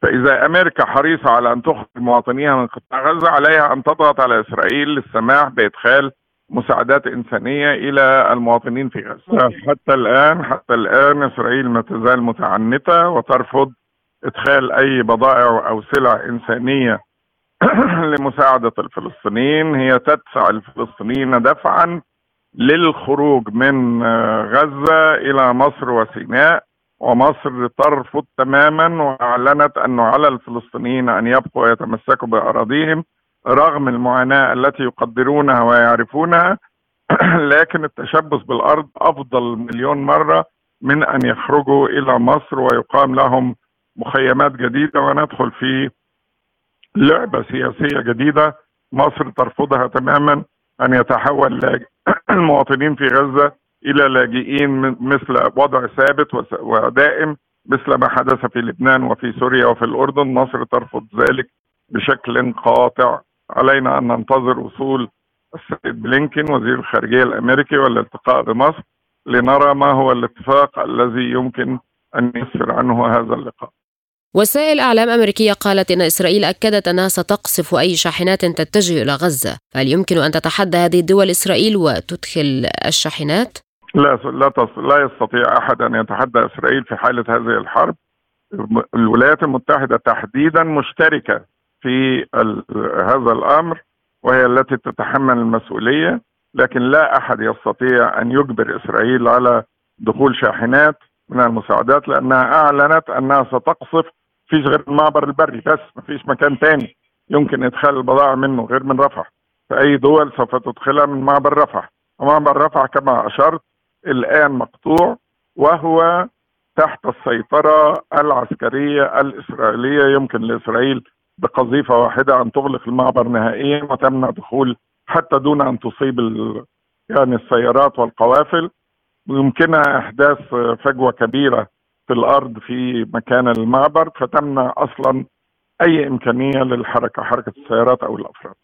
[SPEAKER 7] فإذا أمريكا حريصة على أن تخرج مواطنيها من قطاع غزة عليها أن تضغط على إسرائيل للسماح بإدخال مساعدات إنسانية إلى المواطنين في غزة. حتى الآن حتى الآن إسرائيل ما تزال متعنتة وترفض إدخال أي بضائع أو سلع إنسانية لمساعدة الفلسطينيين. هي تدفع الفلسطينيين دفعا للخروج من غزة إلى مصر وسيناء. ومصر ترفض تماما وأعلنت أنه على الفلسطينيين أن يبقوا يتمسكوا بأراضيهم رغم المعاناة التي يقدرونها ويعرفونها. لكن التشبث بالأرض أفضل مليون مرة من أن يخرجوا إلى مصر ويقام لهم مخيمات جديدة وندخل في لعبة سياسية جديدة. مصر ترفضها تماما أن يتحول المواطنين في غزة إلى لاجئين مثل وضع ثابت ودائم مثل ما حدث في لبنان وفي سوريا وفي الأردن مصر ترفض ذلك بشكل قاطع علينا أن ننتظر وصول السيد بلينكين وزير الخارجية الأمريكي والالتقاء بمصر لنرى ما هو الاتفاق الذي يمكن أن يسفر عنه هذا اللقاء.
[SPEAKER 1] وسائل إعلام أمريكية قالت إن إسرائيل أكدت أنها ستقصف أي شاحنات تتجه إلى غزة، فهل يمكن أن تتحدى هذه الدول إسرائيل وتدخل الشاحنات؟
[SPEAKER 7] لا لا لا يستطيع أحد أن يتحدى إسرائيل في حالة هذه الحرب. الولايات المتحدة تحديدا مشتركة في هذا الأمر وهي التي تتحمل المسؤولية لكن لا أحد يستطيع أن يجبر إسرائيل على دخول شاحنات من المساعدات لأنها أعلنت أنها ستقصف فيش غير المعبر البري بس ما فيش مكان تاني يمكن إدخال البضائع منه غير من رفح. فأي دول سوف تدخلها من معبر رفح. ومعبر رفح كما أشرت الآن مقطوع وهو تحت السيطرة العسكرية الإسرائيلية يمكن لإسرائيل بقذيفة واحدة أن تغلق المعبر نهائيا وتمنع دخول حتى دون أن تصيب يعني السيارات والقوافل ويمكنها إحداث فجوة كبيرة في الأرض في مكان المعبر فتمنع أصلا أي إمكانية للحركة حركة السيارات أو الأفراد.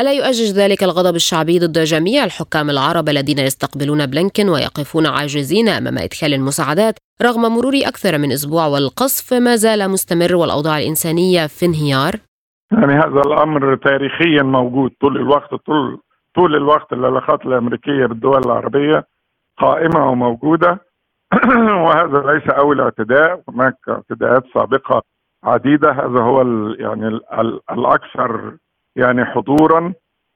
[SPEAKER 1] ألا يؤجج ذلك الغضب الشعبي ضد جميع الحكام العرب الذين يستقبلون بلينكن ويقفون عاجزين أمام إدخال المساعدات رغم مرور أكثر من أسبوع والقصف ما زال مستمر والأوضاع الإنسانية في انهيار؟
[SPEAKER 7] يعني هذا الأمر تاريخيا موجود طول الوقت طول طول الوقت العلاقات الأمريكية بالدول العربية قائمة وموجودة وهذا ليس أول اعتداء هناك اعتداءات سابقة عديدة هذا هو يعني الأكثر يعني حضورا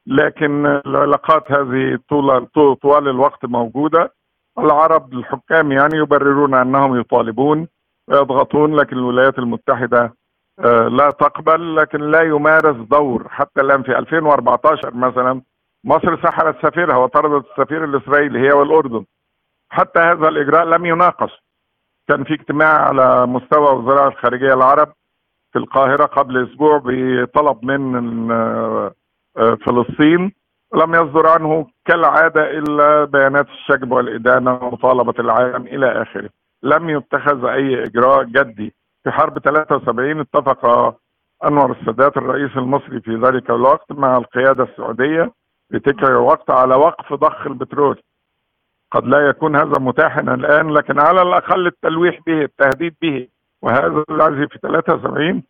[SPEAKER 7] لكن العلاقات هذه طول طوال الوقت موجودة. العرب الحكام يعني يبررون أنهم يطالبون ويضغطون لكن الولايات المتحدة آه، لا تقبل لكن لا يمارس دور. حتى الآن في 2014 مثلا مصر سحبت سفيرها وطردت السفير الإسرائيلي هي والأردن. حتى هذا الإجراء لم يناقش. كان في اجتماع على مستوى وزراء الخارجية العرب في القاهرة قبل أسبوع بطلب من آه، آه، فلسطين. لم يصدر عنه كالعادة إلا بيانات الشجب والإدانة ومطالبة العالم إلى آخره. لم يتخذ أي إجراء جدي. في حرب 73 اتفق أنور السادات الرئيس المصري في ذلك الوقت مع القيادة السعودية في تلك الوقت على وقف ضخ البترول. قد لا يكون هذا متاحا الآن لكن على الأقل التلويح به التهديد به. وهذا الذي في 73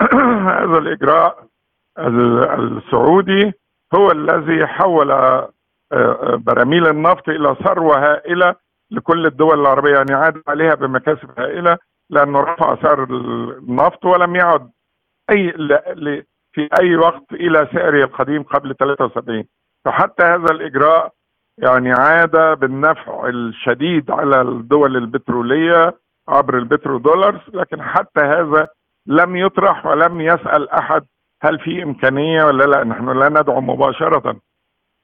[SPEAKER 7] هذا الإجراء السعودي هو الذي حول آه، آه، براميل النفط إلى ثروة هائلة لكل الدول العربية يعني عاد عليها بمكاسب هائلة لأنه رفع سعر النفط ولم يعد أي في أي وقت إلى سعره القديم قبل 73 فحتى هذا الإجراء يعني عاد بالنفع الشديد على الدول البترولية عبر البترو دولارز لكن حتى هذا لم يطرح ولم يسأل أحد هل في إمكانية ولا لا. نحن لا ندعو مباشرة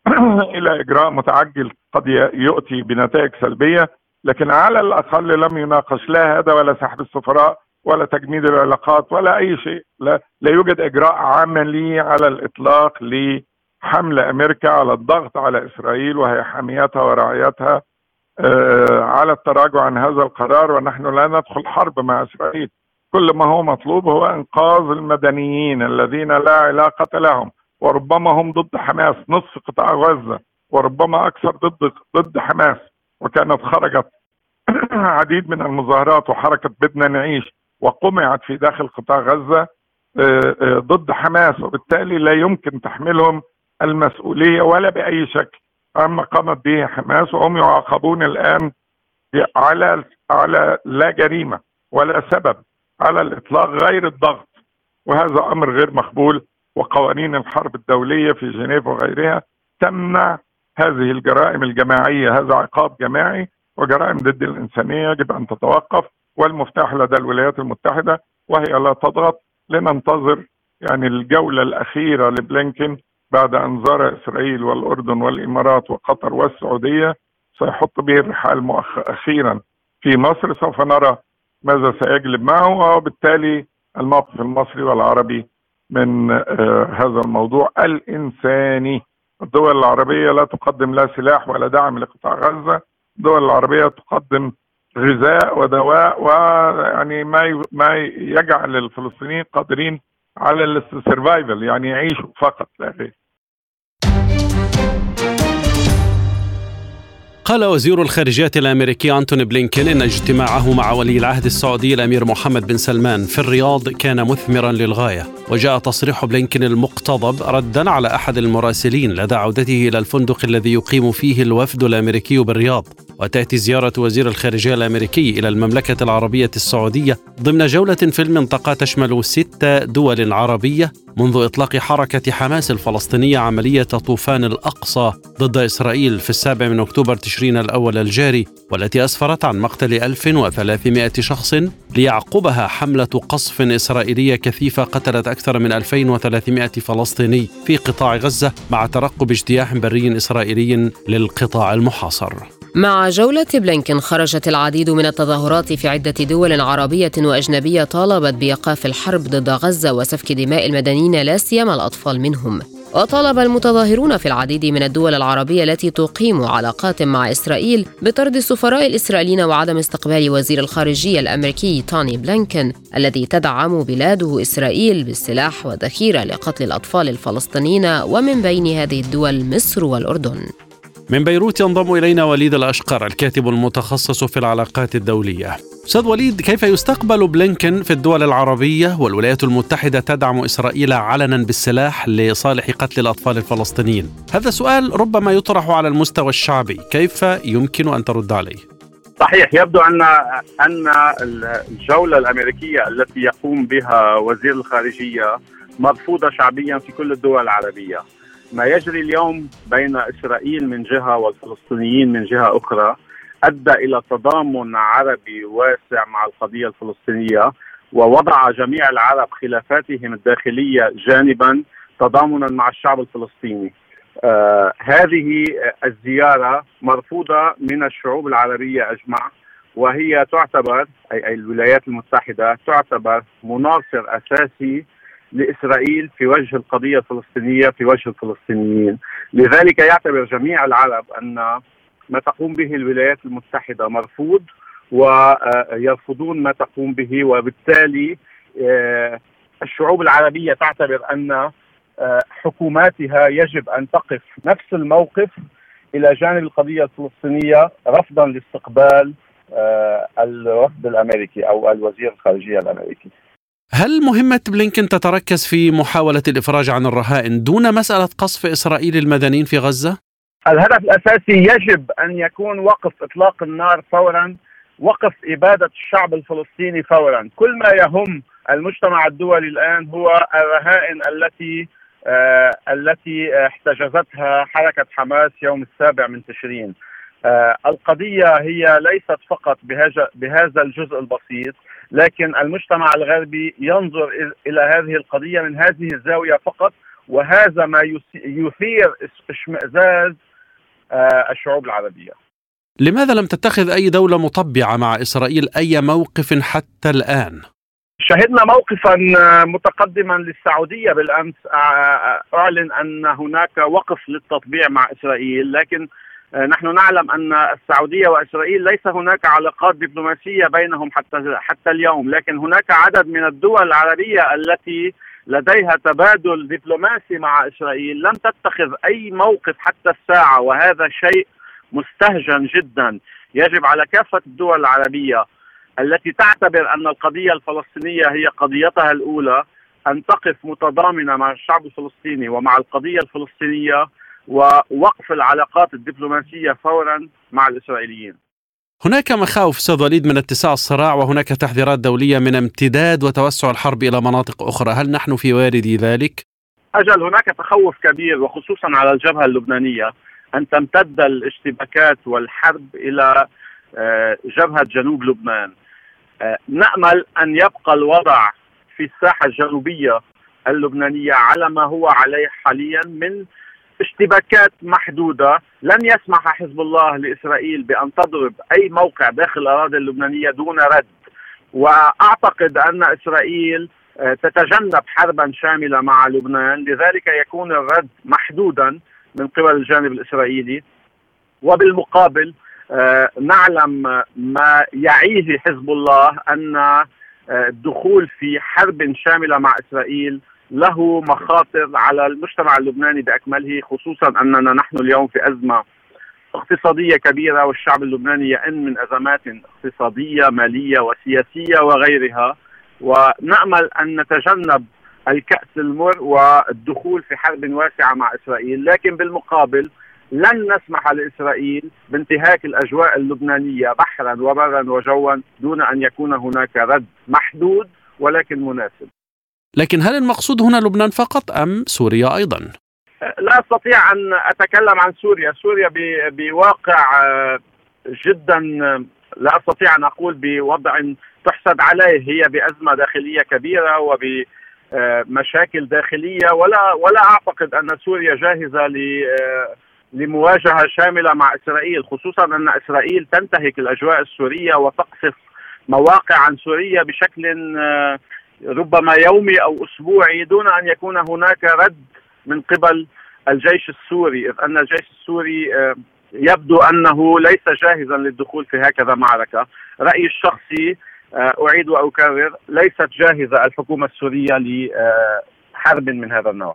[SPEAKER 7] إلى إجراء متعجل قد يؤتي بنتائج سلبية لكن على الأقل لم يناقش لا هذا ولا سحب السفراء ولا تجميد العلاقات ولا أي شيء. لا, لا يوجد إجراء عملي على الإطلاق لحمل أمريكا على الضغط على إسرائيل وهي حاميتها ورعايتها. على التراجع عن هذا القرار ونحن لا ندخل حرب مع إسرائيل. كل ما هو مطلوب هو إنقاذ المدنيين الذين لا علاقة لهم وربما هم ضد حماس نصف قطاع غزة وربما أكثر ضد ضد حماس. وكانت خرجت عديد من المظاهرات وحركة بدنا نعيش وقمعت في داخل قطاع غزة آه، آه، ضد حماس وبالتالي لا يمكن تحملهم المسؤولية ولا بأي شكل. عما قامت به حماس وهم يعاقبون الآن على على لا جريمة ولا سبب على الإطلاق غير الضغط. وهذا أمر غير مقبول وقوانين الحرب الدولية في جنيف وغيرها تمنع هذه الجرائم الجماعية. هذا عقاب جماعي وجرائم ضد الإنسانية يجب أن تتوقف والمفتاح لدى الولايات المتحدة وهي لا تضغط. لننتظر يعني الجولة الأخيرة لبلينكن بعد أن زار إسرائيل والأردن والإمارات وقطر والسعودية سيحط به الرحال أخيرا. في مصر سوف نرى ماذا سيجلب معه وبالتالي الموقف المصري والعربي من آه هذا الموضوع الإنساني. الدول العربية لا تقدم لا سلاح ولا دعم لقطاع غزة. الدول العربية تقدم غذاء ودواء ويعني ما ما يجعل الفلسطينيين قادرين على السرفايفل يعني يعيشوا فقط لا غير
[SPEAKER 2] قال وزير الخارجية الأمريكي أنتوني بلينكين إن اجتماعه مع ولي العهد السعودي الأمير محمد بن سلمان في الرياض كان مثمرا للغاية. وجاء تصريح بلينكين المقتضب ردا على أحد المراسلين لدى عودته إلى الفندق الذي يقيم فيه الوفد الأمريكي بالرياض. وتأتي زيارة وزير الخارجية الأمريكي إلى المملكة العربية السعودية ضمن جولة في المنطقة تشمل ست دول عربية منذ إطلاق حركة حماس الفلسطينية عملية طوفان الأقصى ضد إسرائيل في السابع من أكتوبر تشرين الأول الجاري والتي أسفرت عن مقتل 1300 شخص ليعقبها حملة قصف إسرائيلية كثيفة قتلت أكثر من 2300 فلسطيني في قطاع غزة مع ترقب اجتياح بري إسرائيلي للقطاع المحاصر.
[SPEAKER 1] مع جولة بلينكن خرجت العديد من التظاهرات في عدة دول عربية وأجنبية طالبت بإيقاف الحرب ضد غزة وسفك دماء المدنيين لا سيما الأطفال منهم. وطالب المتظاهرون في العديد من الدول العربية التي تقيم علاقات مع إسرائيل بطرد السفراء الإسرائيليين وعدم استقبال وزير الخارجية الأمريكي توني بلينكن الذي تدعم بلاده إسرائيل بالسلاح وذخيرة لقتل الأطفال الفلسطينيين ومن بين هذه الدول مصر والأردن.
[SPEAKER 2] من بيروت ينضم إلينا وليد الأشقر الكاتب المتخصص في العلاقات الدولية. أستاذ وليد كيف يستقبل بلينكن في الدول العربية والولايات المتحدة تدعم إسرائيل علنا بالسلاح لصالح قتل الأطفال الفلسطينيين؟ هذا سؤال ربما يطرح على المستوى الشعبي، كيف يمكن أن ترد عليه؟
[SPEAKER 8] صحيح يبدو ان أن الجولة الأمريكية التي يقوم بها وزير الخارجية مرفوضه شعبيا في كل الدول العربية. ما يجري اليوم بين إسرائيل من جهة والفلسطينيين من جهة أخرى أدى إلى تضامن عربي واسع مع القضية الفلسطينية ووضع جميع العرب خلافاتهم الداخلية جانبا تضامنا مع الشعب الفلسطيني. آه هذه الزيارة مرفوضة من الشعوب العربية أجمع وهي تعتبر اي الولايات المتحدة تعتبر مناصر أساسي لإسرائيل في وجه القضية الفلسطينية في وجه الفلسطينيين، لذلك يعتبر جميع العرب أن ما تقوم به الولايات المتحدة مرفوض ويرفضون ما تقوم به وبالتالي آه، الشعوب العربية تعتبر أن آه، حكوماتها يجب أن تقف نفس الموقف إلى جانب القضية الفلسطينية رفضا لاستقبال آه، الوفد الأمريكي أو الوزير الخارجية الأمريكي.
[SPEAKER 2] هل مهمة بلينكن تتركز في محاولة الإفراج عن الرهائن دون مسألة قصف إسرائيل المدنيين في غزة؟
[SPEAKER 8] الهدف الأساسي يجب أن يكون وقف إطلاق النار فورا وقف إبادة الشعب الفلسطيني فورا. كل ما يهم المجتمع الدولي الآن هو الرهائن التي آه التي احتجزتها حركة حماس يوم السابع من تشرين. آه القضية هي ليست فقط بهذا الجزء البسيط. لكن المجتمع الغربي ينظر إلى هذه القضية من هذه الزاوية فقط وهذا ما يثير اشمئزاز آه، الشعوب العربية.
[SPEAKER 2] لماذا لم تتخذ أي دولة مطبعة مع إسرائيل أي موقف حتى الآن؟
[SPEAKER 8] شهدنا موقفا متقدما للسعودية بالأمس آه، أعلن أن هناك وقف للتطبيع مع إسرائيل لكن آه، نحن نعلم أن السعودية وإسرائيل ليس هناك علاقات دبلوماسية بينهم حتى حتى اليوم، لكن هناك عدد من الدول العربية التي لديها تبادل دبلوماسي مع إسرائيل لم تتخذ أي موقف حتى الساعة وهذا شيء مستهجن جدا، يجب على كافة الدول العربية التي تعتبر أن القضية الفلسطينية هي قضيتها الأولى أن تقف متضامنة مع الشعب الفلسطيني ومع القضية الفلسطينية ووقف العلاقات الدبلوماسية فورا مع الإسرائيليين.
[SPEAKER 2] هناك مخاوف أستاذ وليد من اتساع الصراع وهناك تحذيرات دولية من امتداد وتوسع الحرب إلى مناطق أخرى، هل نحن في وارد ذلك؟
[SPEAKER 8] أجل هناك تخوف كبير وخصوصا على الجبهة اللبنانية أن تمتد الاشتباكات والحرب إلى آه، جبهة جنوب لبنان. آه، نأمل أن يبقى الوضع في الساحة الجنوبية اللبنانية على ما هو عليه حاليا من اشتباكات محدودة لن يسمح حزب الله لإسرائيل بأن تضرب أي موقع داخل الأراضي اللبنانية دون رد. وأعتقد أن إسرائيل آه، تتجنب حربا شاملة مع لبنان. لذلك يكون الرد محدودا من قبل الجانب الإسرائيلي. وبالمقابل آه، نعلم ما يعيه حزب الله أن آه، الدخول في حرب شاملة مع إسرائيل له مخاطر على المجتمع اللبناني بأكمله خصوصا أننا نحن اليوم في أزمة اقتصادية كبيرة والشعب اللبناني يئن من أزمات اقتصادية مالية وسياسية وغيرها ونأمل أن نتجنب الكأس المر والدخول في حرب واسعة مع إسرائيل لكن بالمقابل لن نسمح لإسرائيل بانتهاك الأجواء اللبنانية بحرا وبرا وجوا دون أن يكون هناك رد محدود ولكن مناسب.
[SPEAKER 2] لكن هل المقصود هنا لبنان فقط أم سوريا أيضا؟
[SPEAKER 8] لا أستطيع أن أتكلم عن سوريا، سوريا بواقع آه، جدا لا أستطيع أن أقول بوضع تحسب عليه. هي بأزمة داخلية كبيرة وب مشاكل داخلية. ولا ولا أعتقد أن سوريا جاهزة ل آه، لمواجهة شاملة مع إسرائيل خصوصا أن إسرائيل تنتهك الأجواء السورية وتقصف مواقع عن سوريا بشكل آه، ربما يومي أو أسبوعي دون أن يكون هناك رد من قبل الجيش السوري إذ أن الجيش السوري آه، يبدو أنه ليس جاهزا للدخول في هكذا معركة. رأيي الشخصي آه، أعيد وأكرر ليست جاهزة الحكومة السورية لحرب من هذا النوع.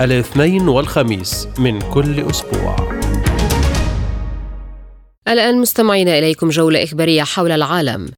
[SPEAKER 2] الاثنين والخميس من كل أسبوع.
[SPEAKER 1] الآن مستمعين إليكم جولة إخبارية حول العالم.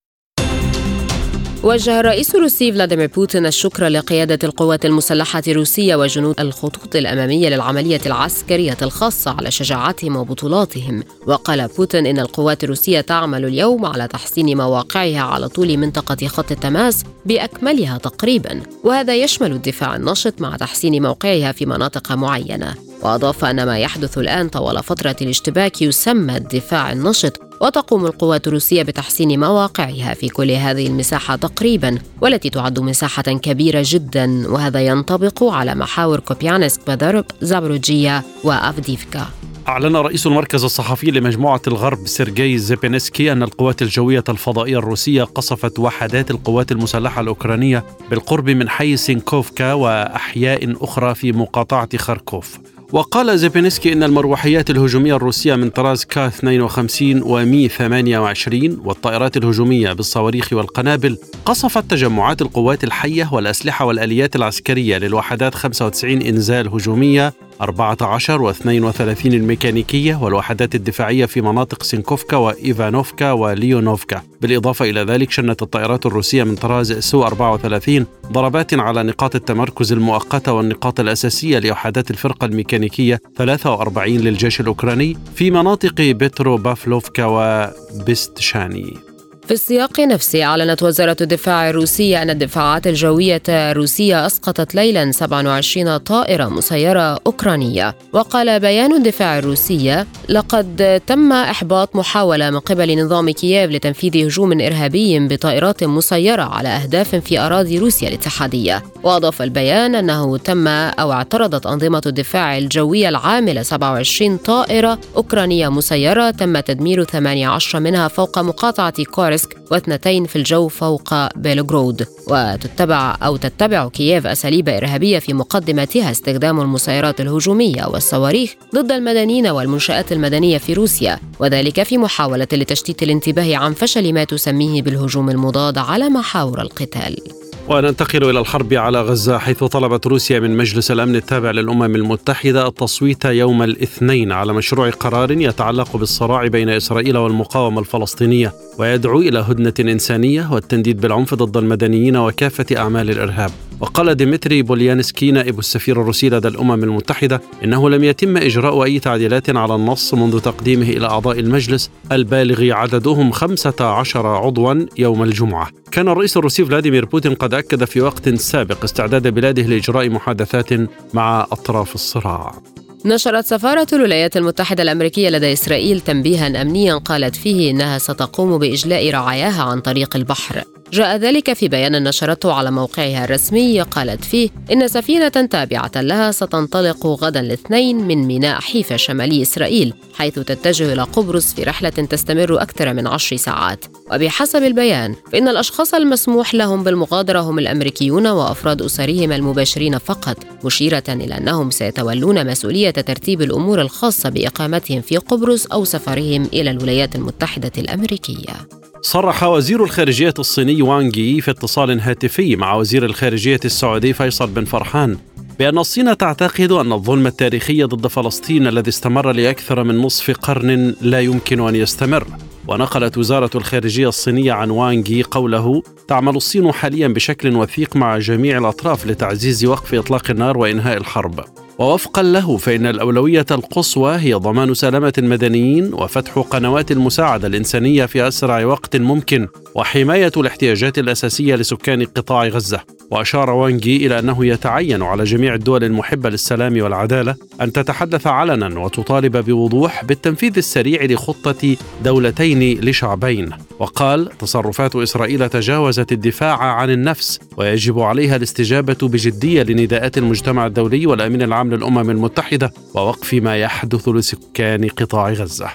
[SPEAKER 1] وجه الرئيس الروسي فلاديمير بوتين الشكر لقيادة القوات المسلحة الروسية وجنود الخطوط الأمامية للعملية العسكرية الخاصة على شجاعتهم وبطولاتهم. وقال بوتين إن القوات الروسية تعمل اليوم على تحسين مواقعها على طول منطقة خط التماس بأكملها تقريبا. وهذا يشمل الدفاع النشط مع تحسين موقعها في مناطق معينة. وأضاف أن ما يحدث الآن طوال فترة الاشتباك يسمى الدفاع النشط وتقوم القوات الروسية بتحسين مواقعها في كل هذه المساحة تقريبا والتي تعد مساحة كبيرة جدا وهذا ينطبق على محاور كوبيانسك بادرب زابروجيا وأفديفكا.
[SPEAKER 2] أعلن رئيس المركز الصحفي لمجموعة الغرب سيرجي زيبينسكي أن القوات الجوية الفضائية الروسية قصفت وحدات القوات المسلحة الأوكرانية بالقرب من حي سينكوفكا وأحياء أخرى في مقاطعة خاركوف. وقال زيبينسكي إن المروحيات الهجومية الروسية من طراز كا 52 ومي 28 والطائرات الهجومية بالصواريخ والقنابل قصفت تجمعات القوات الحية والأسلحة والآليات العسكرية للوحدات 95 إنزال هجومية 14 و32 الميكانيكية والوحدات الدفاعية في مناطق سينكوفكا وإيفانوفكا وليونوفكا. بالإضافة إلى ذلك شنت الطائرات الروسية من طراز سو 34 ضربات على نقاط التمركز المؤقتة والنقاط الأساسية لوحدات الفرقة الميكانيكية 43 للجيش الأوكراني في مناطق بترو بافلوفكا وبستشاني.
[SPEAKER 1] في السياق نفسه أعلنت وزارة الدفاع الروسية أن الدفاعات الجوية الروسية أسقطت ليلا 27 طائرة مسيرة أوكرانية. وقال بيان الدفاع الروسية لقد تم إحباط محاولة من قبل نظام كييف لتنفيذ هجوم إرهابي بطائرات مسيرة على أهداف في أراضي روسيا الاتحادية وأضاف البيان أنه تم أو اعترضت أنظمة الدفاع الجوية العاملة 27 طائرة أوكرانية مسيرة تم تدمير 18 منها فوق مقاطعة كورس كورسك واثنتين في الجو فوق بيلغرود. وتتبع أو تتبع كييف أساليب إرهابية في مقدمتها استخدام المسيرات الهجومية والصواريخ ضد المدنيين والمنشآت المدنية في روسيا وذلك في محاولة لتشتيت الانتباه عن فشل ما تسميه بالهجوم المضاد على محاور القتال.
[SPEAKER 2] وننتقل إلى الحرب على غزة حيث طلبت روسيا من مجلس الأمن التابع للأمم المتحدة التصويت يوم الاثنين على مشروع قرار يتعلق بالصراع بين إسرائيل والمقاومة الفلسطينية ويدعو إلى هدنة إنسانية والتنديد بالعنف ضد المدنيين وكافة أعمال الإرهاب. وقال ديمتري بوليانسكي نائب السفير الروسي لدى الأمم المتحدة إنه لم يتم إجراء أي تعديلات على النص منذ تقديمه إلى أعضاء المجلس البالغ عددهم 15 عضوا يوم الجمعة. كان الرئيس الروسي فلاديمير بوتين قد أكد في وقت سابق استعداد بلاده لإجراء محادثات مع أطراف الصراع.
[SPEAKER 1] نشرت سفارة الولايات المتحدة الأمريكية لدى إسرائيل تنبيها أمنيا قالت فيه إنها ستقوم بإجلاء رعاياها عن طريق البحر. جاء ذلك في بيان نشرته على موقعها الرسمي قالت فيه إن سفينة تابعة لها ستنطلق غدا الاثنين من ميناء حيفا شمالي إسرائيل حيث تتجه إلى قبرص في رحلة تستمر أكثر من عشر ساعات. وبحسب البيان فإن الأشخاص المسموح لهم بالمغادرة هم الأمريكيون وأفراد أسرهم المباشرين فقط مشيرة إلى أنهم سيتولون مسؤولية ترتيب الأمور الخاصة بإقامتهم في قبرص أو سفرهم إلى الولايات المتحدة الأمريكية.
[SPEAKER 2] صرح وزير الخارجية الصيني وانغي في اتصال هاتفي مع وزير الخارجية السعودي فيصل بن فرحان بأن الصين تعتقد أن الظلم التاريخي ضد فلسطين الذي استمر لأكثر من نصف قرن لا يمكن أن يستمر. ونقلت وزارة الخارجية الصينية عن وانغي قوله تعمل الصين حاليا بشكل وثيق مع جميع الأطراف لتعزيز وقف إطلاق النار وإنهاء الحرب. ووفقا له فإن الأولوية القصوى هي ضمان سلامة المدنيين وفتح قنوات المساعدة الإنسانية في أسرع وقت ممكن وحماية الاحتياجات الأساسية لسكان قطاع غزة. وأشار وانجي إلى أنه يتعين على جميع الدول المحبة للسلام والعدالة أن تتحدث علنا وتطالب بوضوح بالتنفيذ السريع لخطة دولتين لشعبين. وقال تصرفات إسرائيل تجاوزت الدفاع عن النفس ويجب عليها الاستجابة بجدية لنداءات المجتمع الدولي والأمين العام للأمم المتحدة ووقف ما يحدث لسكان قطاع غزة.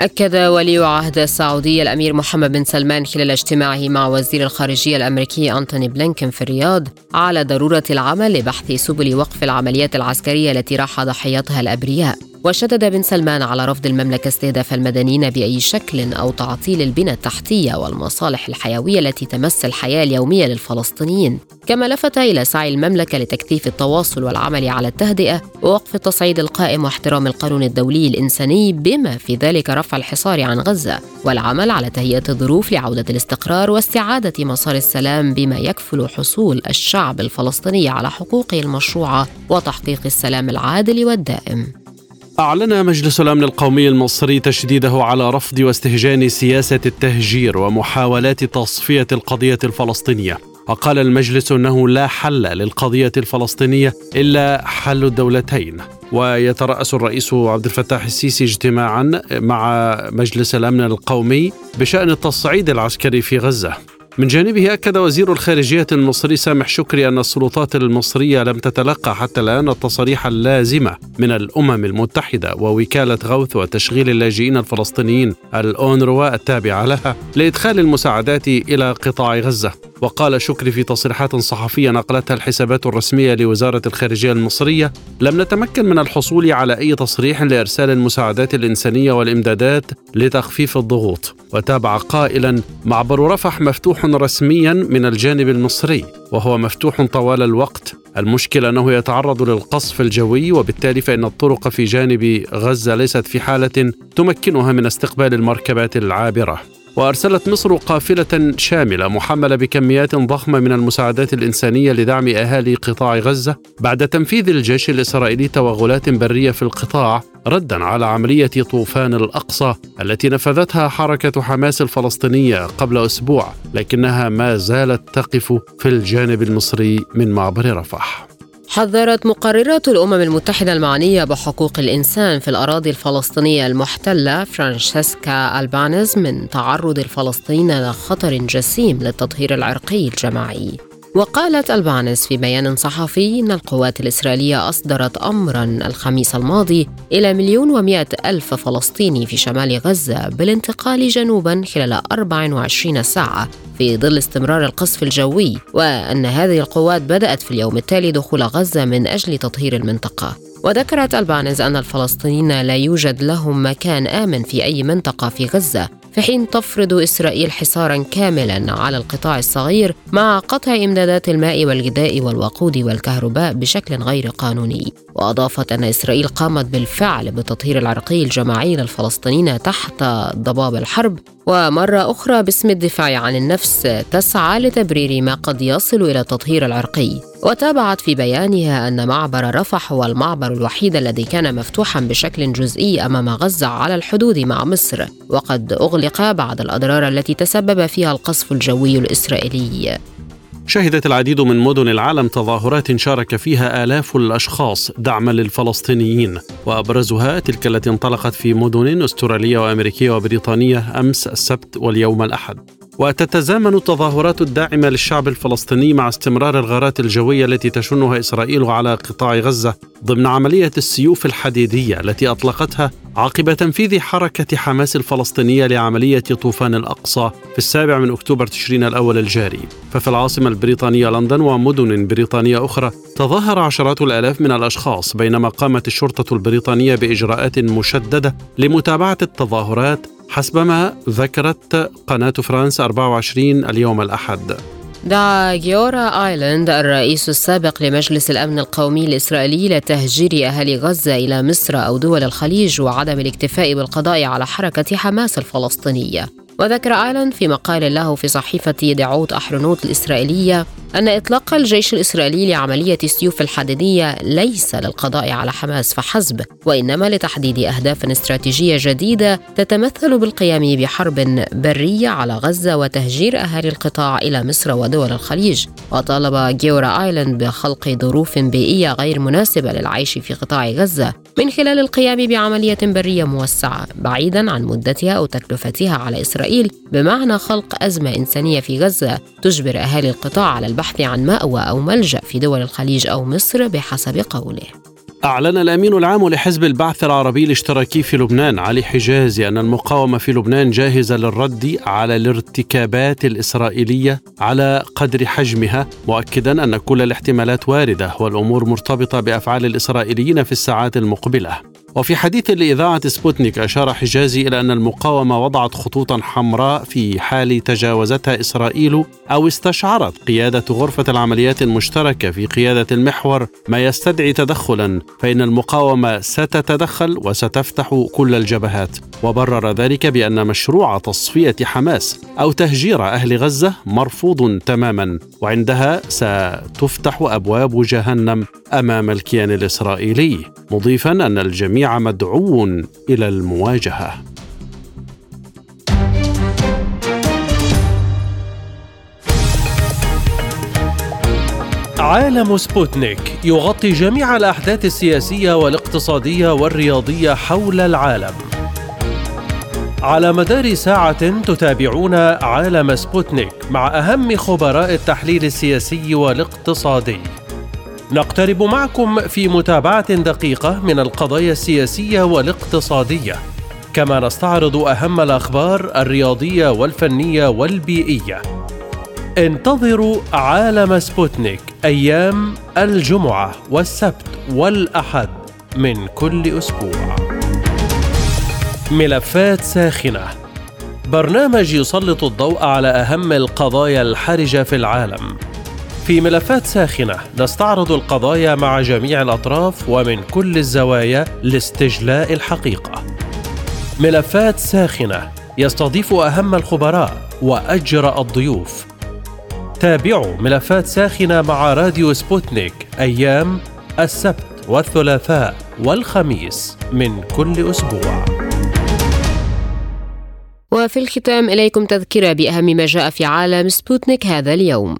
[SPEAKER 1] أكد ولي عهد السعودية الأمير محمد بن سلمان خلال اجتماعه مع وزير الخارجية الأمريكي أنتوني بلينكن في الرياض على ضرورة العمل لبحث سبل وقف العمليات العسكرية التي راح ضحيتها الأبرياء. وشدد بن سلمان على رفض المملكة استهداف المدنيين بأي شكل أو تعطيل البنى التحتية والمصالح الحيوية التي تمس الحياة اليومية للفلسطينيين. كما لفت إلى سعي المملكة لتكثيف التواصل والعمل على التهدئة ووقف التصعيد القائم واحترام القانون الدولي الإنساني بما في ذلك رفع الحصار عن غزة والعمل على تهيئة الظروف لعودة الاستقرار واستعادة مسار السلام بما يكفل حصول الشعب الفلسطيني على حقوقه المشروعة وتحقيق السلام العادل والدائم.
[SPEAKER 2] أعلن مجلس الأمن القومي المصري تشديده على رفض واستهجان سياسة التهجير ومحاولات تصفية القضية الفلسطينية. وقال المجلس إنه لا حل للقضية الفلسطينية إلا حل الدولتين. ويترأس الرئيس عبد الفتاح السيسي اجتماعا مع مجلس الأمن القومي بشأن التصعيد العسكري في غزة. من جانبه أكد وزير الخارجية المصري سامح شكري أن السلطات المصرية لم تتلقى حتى الآن التصاريح اللازمة من الأمم المتحدة ووكالة غوث وتشغيل اللاجئين الفلسطينيين الأونروا التابعة لها لإدخال المساعدات إلى قطاع غزة. وقال شكري في تصريحات صحفية نقلتها الحسابات الرسمية لوزارة الخارجية المصرية. لم نتمكن من الحصول على أي تصريح لإرسال المساعدات الإنسانية والإمدادات لتخفيف الضغوط. وتابع قائلا معبر رفح مفتوح رسميا من الجانب المصري وهو مفتوح طوال الوقت. المشكلة أنه يتعرض للقصف الجوي وبالتالي فإن الطرق في جانب غزة ليست في حالة تمكنها من استقبال المركبات العابرة. وأرسلت مصر قافلة شاملة محملة بكميات ضخمة من المساعدات الإنسانية لدعم أهالي قطاع غزة بعد تنفيذ الجيش الإسرائيلي توغلات برية في القطاع ردا على عملية طوفان الأقصى التي نفذتها حركة حماس الفلسطينية قبل أسبوع لكنها ما زالت تقف في الجانب المصري من معبر رفح.
[SPEAKER 1] حذرت مقررة الأمم المتحدة المعنية بحقوق الإنسان في الأراضي الفلسطينية المحتلة فرانشيسكا ألبانيز من تعرض الفلسطينيين لخطر جسيم للتطهير العرقي الجماعي. وقالت ألبانيز في بيان صحفي أن القوات الإسرائيلية أصدرت أمرا الخميس الماضي إلى مليون ومائة ألف فلسطيني في شمال غزة بالانتقال جنوبا خلال 24 ساعة في ظل استمرار القصف الجوي وأن هذه القوات بدأت في اليوم التالي دخول غزة من أجل تطهير المنطقة. وذكرت البانز أن الفلسطينيين لا يوجد لهم مكان آمن في أي منطقة في غزة في حين تفرض إسرائيل حصارا كاملا على القطاع الصغير مع قطع إمدادات الماء والغذاء والوقود والكهرباء بشكل غير قانوني. وأضافت أن إسرائيل قامت بالفعل بالتطهير العرقي الجماعي للفلسطينيين تحت ضباب الحرب. ومرة أخرى باسم الدفاع عن النفس تسعى لتبرير ما قد يصل إلى التطهير العرقي. وتابعت في بيانها أن معبر رفح هو المعبر الوحيد الذي كان مفتوحا بشكل جزئي أمام غزة على الحدود مع مصر وقد أغلق بعد الأضرار التي تسبب فيها القصف الجوي الإسرائيلي.
[SPEAKER 2] شهدت العديد من مدن العالم تظاهرات شارك فيها آلاف الأشخاص دعما للفلسطينيين وأبرزها تلك التي انطلقت في مدن أسترالية وأمريكية وبريطانية أمس السبت واليوم الأحد. وتتزامن التظاهرات الداعمة للشعب الفلسطيني مع استمرار الغارات الجوية التي تشنها إسرائيل على قطاع غزة ضمن عملية السيوف الحديدية التي أطلقتها عقب تنفيذ حركة حماس الفلسطينية لعملية طوفان الأقصى في السابع من أكتوبر تشرين الأول الجاري. ففي العاصمة البريطانية لندن ومدن بريطانية أخرى تظاهر عشرات الآلاف من الأشخاص بينما قامت الشرطة البريطانية بإجراءات مشددة لمتابعة التظاهرات حسب ما ذكرت قناة فرانس 24 اليوم الأحد.
[SPEAKER 1] دعا جيورا آيلاند الرئيس السابق لمجلس الأمن القومي الإسرائيلي لتهجير أهالي غزة إلى مصر أو دول الخليج وعدم الاكتفاء بالقضاء على حركة حماس الفلسطينية. وذكر آيلاند في مقال له في صحيفة يديعوت أحرونوت الإسرائيلية أن إطلاق الجيش الإسرائيلي لعملية السيوف الحديدية ليس للقضاء على حماس فحسب وإنما لتحديد أهداف استراتيجية جديدة تتمثل بالقيام بحرب برية على غزة وتهجير أهالي القطاع إلى مصر ودول الخليج. وطالب جيورا آيلاند بخلق ظروف بيئية غير مناسبة للعيش في قطاع غزة من خلال القيام بعملية برية موسعة بعيدا عن مدتها أو تكلفتها على إسرائيل. بمعنى خلق أزمة إنسانية في غزة تجبر أهالي القطاع على البحث عن مأوى أو ملجأ في دول الخليج أو مصر بحسب قوله.
[SPEAKER 2] أعلن الأمين العام لحزب البعث العربي الاشتراكي في لبنان علي حجازي أن المقاومة في لبنان جاهزة للرد على الارتكابات الإسرائيلية على قدر حجمها مؤكدا أن كل الاحتمالات واردة والأمور مرتبطة بأفعال الإسرائيليين في الساعات المقبلة. وفي حديث لإذاعة سبوتنيك أشار حجازي إلى أن المقاومة وضعت خطوطا حمراء في حال تجاوزتها إسرائيل أو استشعرت قيادة غرفة العمليات المشتركة في قيادة المحور ما يستدعي تدخلا فإن المقاومة ستتدخل وستفتح كل الجبهات. وبرر ذلك بأن مشروع تصفية حماس أو تهجير أهل غزة مرفوض تماما وعندها ستفتح أبواب جهنم أمام الكيان الإسرائيلي. مضيفا أن الجميع مدعو إلى المواجهة
[SPEAKER 9] عالم سبوتنيك يغطي جميع الأحداث السياسية والاقتصادية والرياضية حول العالم على مدار الساعة تتابعون عالم سبوتنيك مع أهم خبراء التحليل السياسي والاقتصادي. نقترب معكم في متابعة دقيقة من القضايا السياسية والاقتصادية، كما نستعرض أهم الأخبار الرياضية والفنية والبيئية. انتظروا عالم سبوتنيك أيام الجمعة والسبت والأحد من كل أسبوع. ملفات ساخنة برنامج يسلط الضوء على أهم القضايا الحرجة في العالم. في ملفات ساخنة نستعرض القضايا مع جميع الأطراف ومن كل الزوايا لاستجلاء الحقيقة. ملفات ساخنة يستضيف أهم الخبراء وأجرأ الضيوف. تابعوا ملفات ساخنة مع راديو سبوتنيك أيام السبت والثلاثاء والخميس من كل أسبوع.
[SPEAKER 1] وفي الختام إليكم تذكرة بأهم ما جاء في عالم سبوتنيك هذا اليوم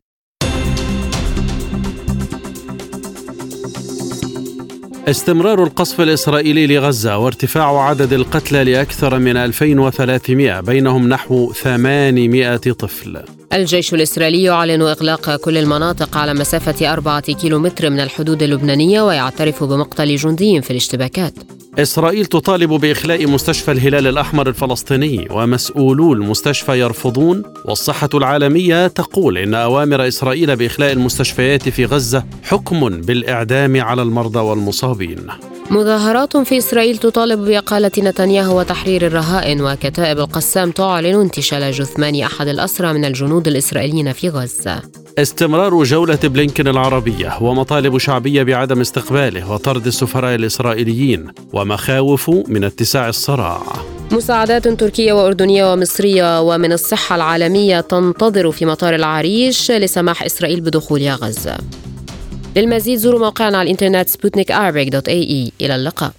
[SPEAKER 2] استمرار القصف الإسرائيلي لغزة وارتفاع عدد القتلى لأكثر من 2300 بينهم نحو 800 طفل.
[SPEAKER 1] الجيش الإسرائيلي يعلن إغلاق كل المناطق على مسافة أربعة كيلومتر من الحدود اللبنانية ويعترف بمقتل جندي في الاشتباكات.
[SPEAKER 2] إسرائيل تطالب بإخلاء مستشفى الهلال الأحمر الفلسطيني ومسؤولو المستشفى يرفضون والصحة العالمية تقول إن أوامر إسرائيل بإخلاء المستشفيات في غزة حكم بالإعدام على المرضى والمصابين.
[SPEAKER 1] مظاهرات في إسرائيل تطالب بإقالة نتنياهو وتحرير الرهائن وكتائب القسام تعلن انتشال جثمان أحد الأسرى من الجنود الإسرائيليين في غزة.
[SPEAKER 2] استمرار جولة بلينكن العربية ومطالب شعبية بعدم استقباله وطرد السفراء الإسرائيليين ومخاوف من اتساع الصراع.
[SPEAKER 1] مساعدات تركية وأردنية ومصرية ومن الصحة العالمية تنتظر في مطار العريش لسماح إسرائيل بدخول غزة. للمزيد زوروا موقعنا على الإنترنت سبوتنيك إلى اللقاء.